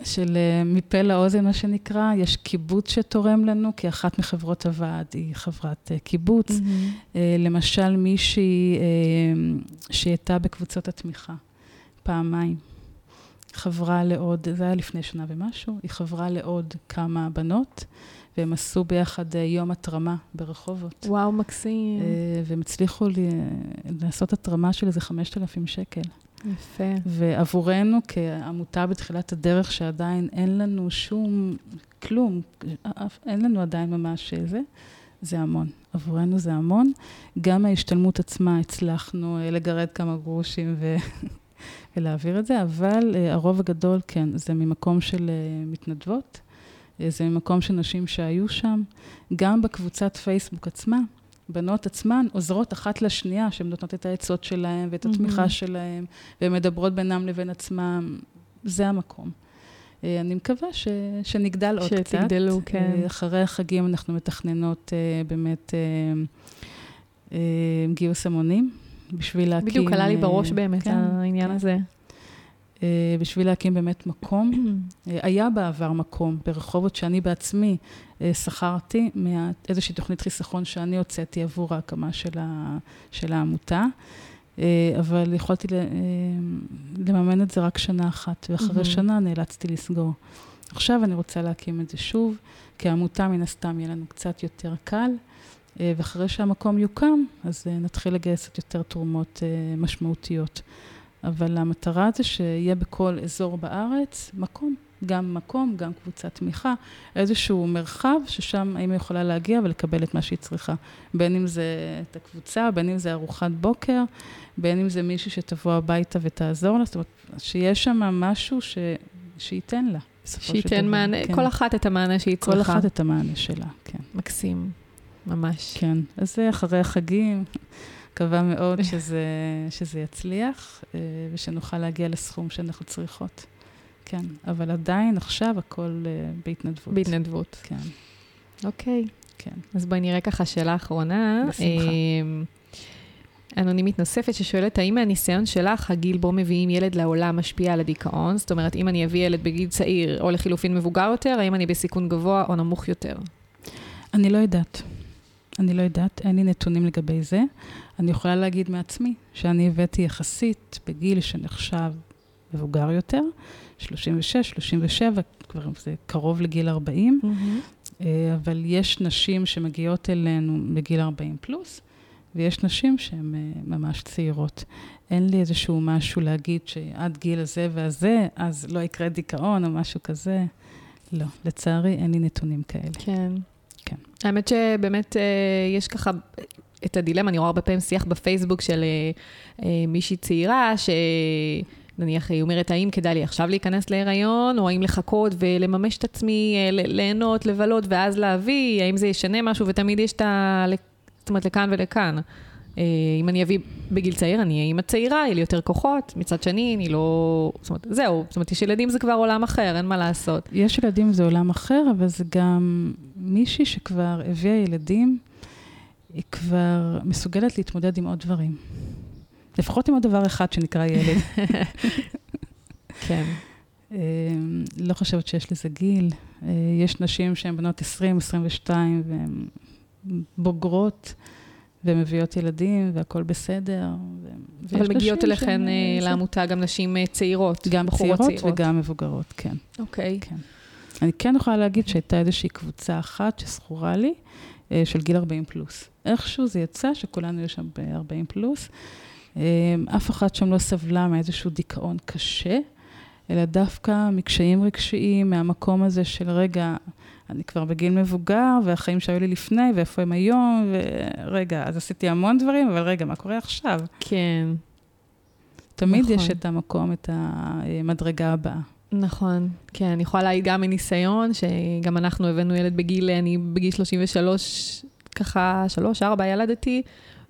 של אה, מפה לאוזן, מה שנקרא. יש קיבוץ שתורם לנו, כי אחת מחברות הוועד היא חברת אה, קיבוץ. Mm-hmm. למשל, מישהי שהייתה בקבוצות התמיכה פעמיים. חברה לעוד, זה היה לפני שנה ומשהו, היא חברה לעוד כמה בנות, והם עשו ביחד אה, יום התרמה ברחובות.
וואו, מקסים.
אה, והם הצליחו לי, לעשות התרמה של איזה 5,000 שקל.
יפה.
ועבורנו, כעמותה בתחילת הדרך, שעדיין אין לנו שום, כלום, אין לנו עדיין ממש זה, זה המון. עבורנו זה המון. גם ההשתלמות עצמה, הצלחנו אה, לגרד כמה גרושים ו... [laughs] ולהעביר את זה, אבל הרוב הגדול, כן, זה ממקום של מתנדבות. זה ממקום של נשים שהיו שם. גם בקבוצת פייסבוק עצמה, בנות עצמן עוזרות אחת לשנייה, שהן נותנות את העצות שלהן ואת התמיכה mm-hmm. שלהן, והן מדברות בינם לבין עצמם. זה המקום. אה, אני מקווה ש, שנגדל עוד קצת.
שתגדלו, כן.
אה, אחרי החגים אנחנו מתכננות אה, באמת גיוס המונים, בשביל להקים...
בדיוק, עלה לי בראש באמת כן, העניין כן. הזה.
אה, בשביל להקים באמת מקום. [clears throat] אה, היה בעבר מקום ברחובות שאני בעצמי אה, שכרתי מאיזושהי תוכנית חיסכון שאני הוצאתי עבור ההקמה של, ה, של העמותה, אבל יכולתי לממן את זה רק שנה אחת, ואחרי שנה נאלצתי לסגור. עכשיו אני רוצה להקים את זה שוב, כעמותה מן הסתם יהיה לנו קצת יותר קל. ואחרי שהמקום יוקם, אז נתחיל לגייס את יותר תרומות משמעותיות. אבל המטרה זה שיהיה בכל אזור בארץ מקום, גם מקום, גם קבוצת תמיכה, איזשהו מרחב ששם האמא יכולה להגיע ולקבל את מה שהיא צריכה. בין אם זה את הקבוצה, בין אם זה ארוחת בוקר, בין אם זה מישהו שתבוא הביתה ותעזור לה, זאת אומרת, שיש שם משהו ש... שייתן לה.
שייתן מענה, כן. כל אחת את המענה שהיא צריכה.
כל אחת את המענה שלה, כן.
מקסים, ממש.
כן, אז זה אחרי החגים. מקווה מאוד שזה, שזה יצליח, אה, ושנוכל להגיע לסכום שאנחנו צריכות. כן, אבל עדיין עכשיו הכל אה, בהתנדבות.
בהתנדבות.
כן.
אוקיי.
כן.
אז בואי נראה ככה שאלה אחרונה.
בשמחה.
אה, אנונימית נוספת ששואלת, האם מהניסיון שלך, הגיל בו מביאים ילד לעולם משפיע על הדיכאון? זאת אומרת, אם אני אביא ילד בגיל צעיר, או לחילופין מבוגר יותר, האם אני בסיכון גבוה או נמוך יותר?
אני לא יודעת. אני לא יודעת, אין לי נתונים לגבי זה. אני יכולה להגיד מעצמי שאני הבאתי יחסית בגיל שנחשב מבוגר יותר, 36, 37, כבר זה קרוב לגיל 40, mm-hmm. אה, אבל יש נשים שמגיעות אלינו בגיל 40 פלוס, ויש נשים שהן אה, ממש צעירות. אין לי איזשהו משהו להגיד שעד גיל הזה והזה, אז לא יקרה דיכאון או משהו כזה. לא, לצערי אין לי נתונים כאלה.
כן. כן. האמת שבאמת אה, יש ככה את הדילמה, אני רואה הרבה פעמים שיח בפייסבוק של אה, מישהי צעירה, ש... נניח היא אומרת, האם כדאי לי עכשיו להיכנס להיריון, או האם לחכות ולממש את עצמי, אה, ליהנות, לבלות, ואז להביא, האם זה ישנה משהו, ותמיד יש את ה... זאת אומרת, לכאן ולכאן. אה, אם אני אביא בגיל צעיר, אני אהיה אימא צעירה, יהיה לי יותר כוחות, מצד שני, אני לא... זאת אומרת, זהו, זאת אומרת, יש ילדים זה כבר עולם אחר, אין מה לעשות.
יש ילדים זה עולם אחר, אבל זה גם מישהי שכבר הביאה ילדים, היא כבר מסוגלת להתמודד עם עוד דברים. לפחות עם עוד דבר אחד שנקרא ילד. [laughs]
כן.
אה, לא חושבת שיש לזה גיל. אה, יש נשים שהן בנות 20, 22, והן בוגרות. ומביאות ילדים, והכול בסדר.
אבל מגיעות אליכן אה, לעמותה גם נשים צעירות,
גם צעירות, צעירות וגם מבוגרות, כן.
אוקיי.
כן. אני כן יכולה להגיד שהייתה איזושהי קבוצה אחת שזכורה לי, של גיל 40 פלוס. איכשהו זה יצא שכולנו היו שם ב-40 פלוס. אמ, אף אחת שם לא סבלה מאיזשהו דיכאון קשה, אלא דווקא מקשיים רגשיים, מהמקום הזה של רגע, אני כבר בגיל מבוגר, והחיים שהיו לי לפני, ואיפה הם היום, ורגע, אז עשיתי המון דברים, אבל רגע, מה קורה עכשיו?
כן.
תמיד נכון. יש את המקום, את המדרגה הבאה.
נכון, כן, אני יכולה להעיד גם מניסיון, שגם אנחנו הבאנו ילד בגיל, אני בגיל 33, ככה, שלוש, ארבע, ילדתי,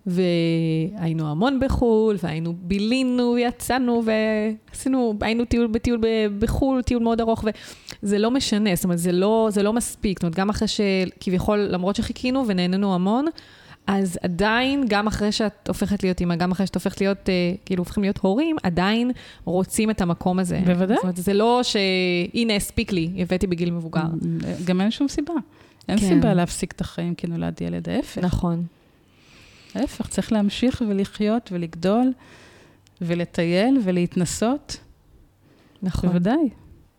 והיינו המון בחו"ל, והיינו, בילינו, יצאנו ועשינו, היינו טיול בטיול בחו"ל, טיול מאוד ארוך, וזה לא משנה, זאת אומרת, זה לא, זה לא מספיק. זאת אומרת, גם אחרי שכביכול, למרות שחיכינו ונהנינו המון, אז עדיין, גם אחרי שאת הופכת להיות אימא, גם אחרי שאת הופכת להיות, אה, כאילו, הופכים להיות הורים, עדיין רוצים את המקום הזה.
בוודאי.
זאת אומרת, זה לא שהנה, הספיק לי, הבאתי בגיל מבוגר.
גם אין שום סיבה. אין כן. סיבה להפסיק את החיים כי נולד ילד, ההפך.
נכון.
ההפך, צריך להמשיך ולחיות ולגדול ולטייל ולהתנסות.
נכון.
בוודאי.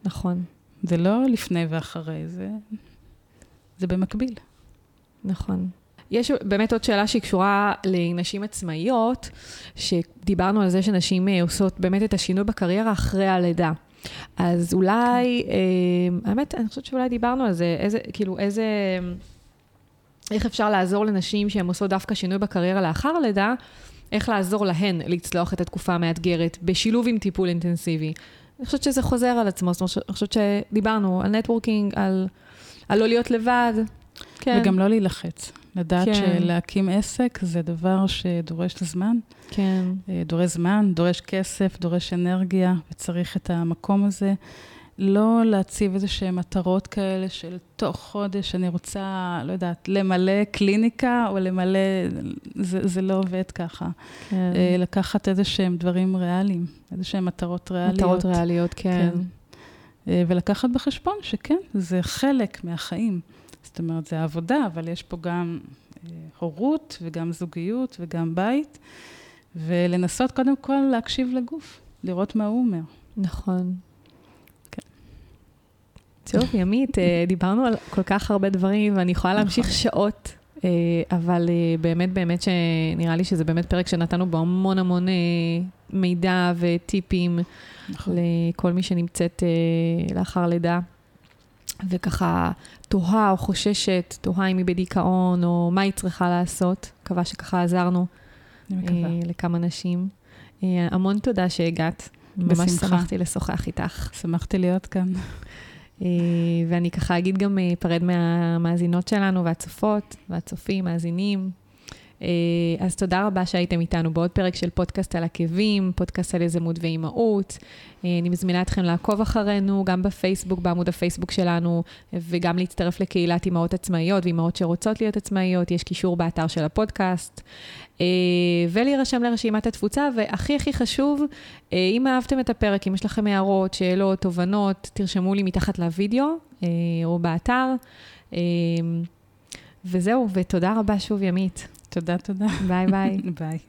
נכון.
זה לא לפני ואחרי, זה, זה במקביל.
נכון. יש באמת עוד שאלה שהיא קשורה לנשים עצמאיות, שדיברנו על זה שנשים אה, עושות באמת את השינוי בקריירה אחרי הלידה. אז אולי, כן. אה, האמת, אני חושבת שאולי דיברנו על זה, איזה, כאילו, איזה... איך אפשר לעזור לנשים שהן עושות דווקא שינוי בקריירה לאחר הלידה, איך לעזור להן לצלוח את התקופה המאתגרת, בשילוב עם טיפול אינטנסיבי. אני חושבת שזה חוזר על עצמו, זאת אומרת, אני חושבת שדיברנו על נטוורקינג, על, על לא להיות לבד.
כן. וגם לא להילחץ. לדעת כן. שלהקים עסק זה דבר שדורש זמן.
כן.
אה, דורש זמן, דורש כסף, דורש אנרגיה, וצריך את המקום הזה. לא להציב איזה שהן מטרות כאלה של תוך חודש אני רוצה, לא יודעת, למלא קליניקה או למלא, זה, זה לא עובד ככה. כן. אה, לקחת איזה שהם דברים ריאליים, איזה שהן מטרות ריאליות.
מטרות ריאליות, כן. כן.
אה, ולקחת בחשבון שכן, זה חלק מהחיים. זאת אומרת, זה עבודה, אבל יש פה גם אה, הורות וגם זוגיות וגם בית, ולנסות קודם כל להקשיב לגוף, לראות מה הוא אומר.
נכון. טוב, ימית, אה, [laughs] דיברנו על כל כך הרבה דברים, ואני יכולה להמשיך נכון. שעות, אה, אבל באמת, באמת שנראה לי שזה באמת פרק שנתנו בו המון המון מידע וטיפים נכון. לכל מי שנמצאת לאחר לידה. וככה תוהה או חוששת, תוהה אם היא בדיכאון, או מה היא צריכה לעשות. מקווה שככה עזרנו לכמה נשים. המון תודה שהגעת. בשמחה. ממש שמחתי לשוחח איתך.
שמחתי להיות כאן.
אה, ואני ככה אגיד גם, אפרד אה, מהמאזינות שלנו והצופות והצופים, מאזינים. אה, אז תודה רבה שהייתם איתנו בעוד פרק של פודקאסט על עקבים, פודקאסט על יזמות ואימהות. אני מזמינה אתכם לעקוב אחרינו, גם בפייסבוק, בעמוד הפייסבוק שלנו, וגם להצטרף לקהילת אימהות עצמאיות ואימהות שרוצות להיות עצמאיות, יש קישור באתר של הפודקאסט. אה, ולהירשם לרשימת התפוצה, והכי הכי חשוב, אה, אם אהבתם את הפרק, אם יש לכם הערות, שאלות, תובנות, תרשמו לי מתחת לוידאו אה, או באתר. וזהו, ותודה רבה שוב, ימית.
תודה, תודה.
ביי ביי.
ביי.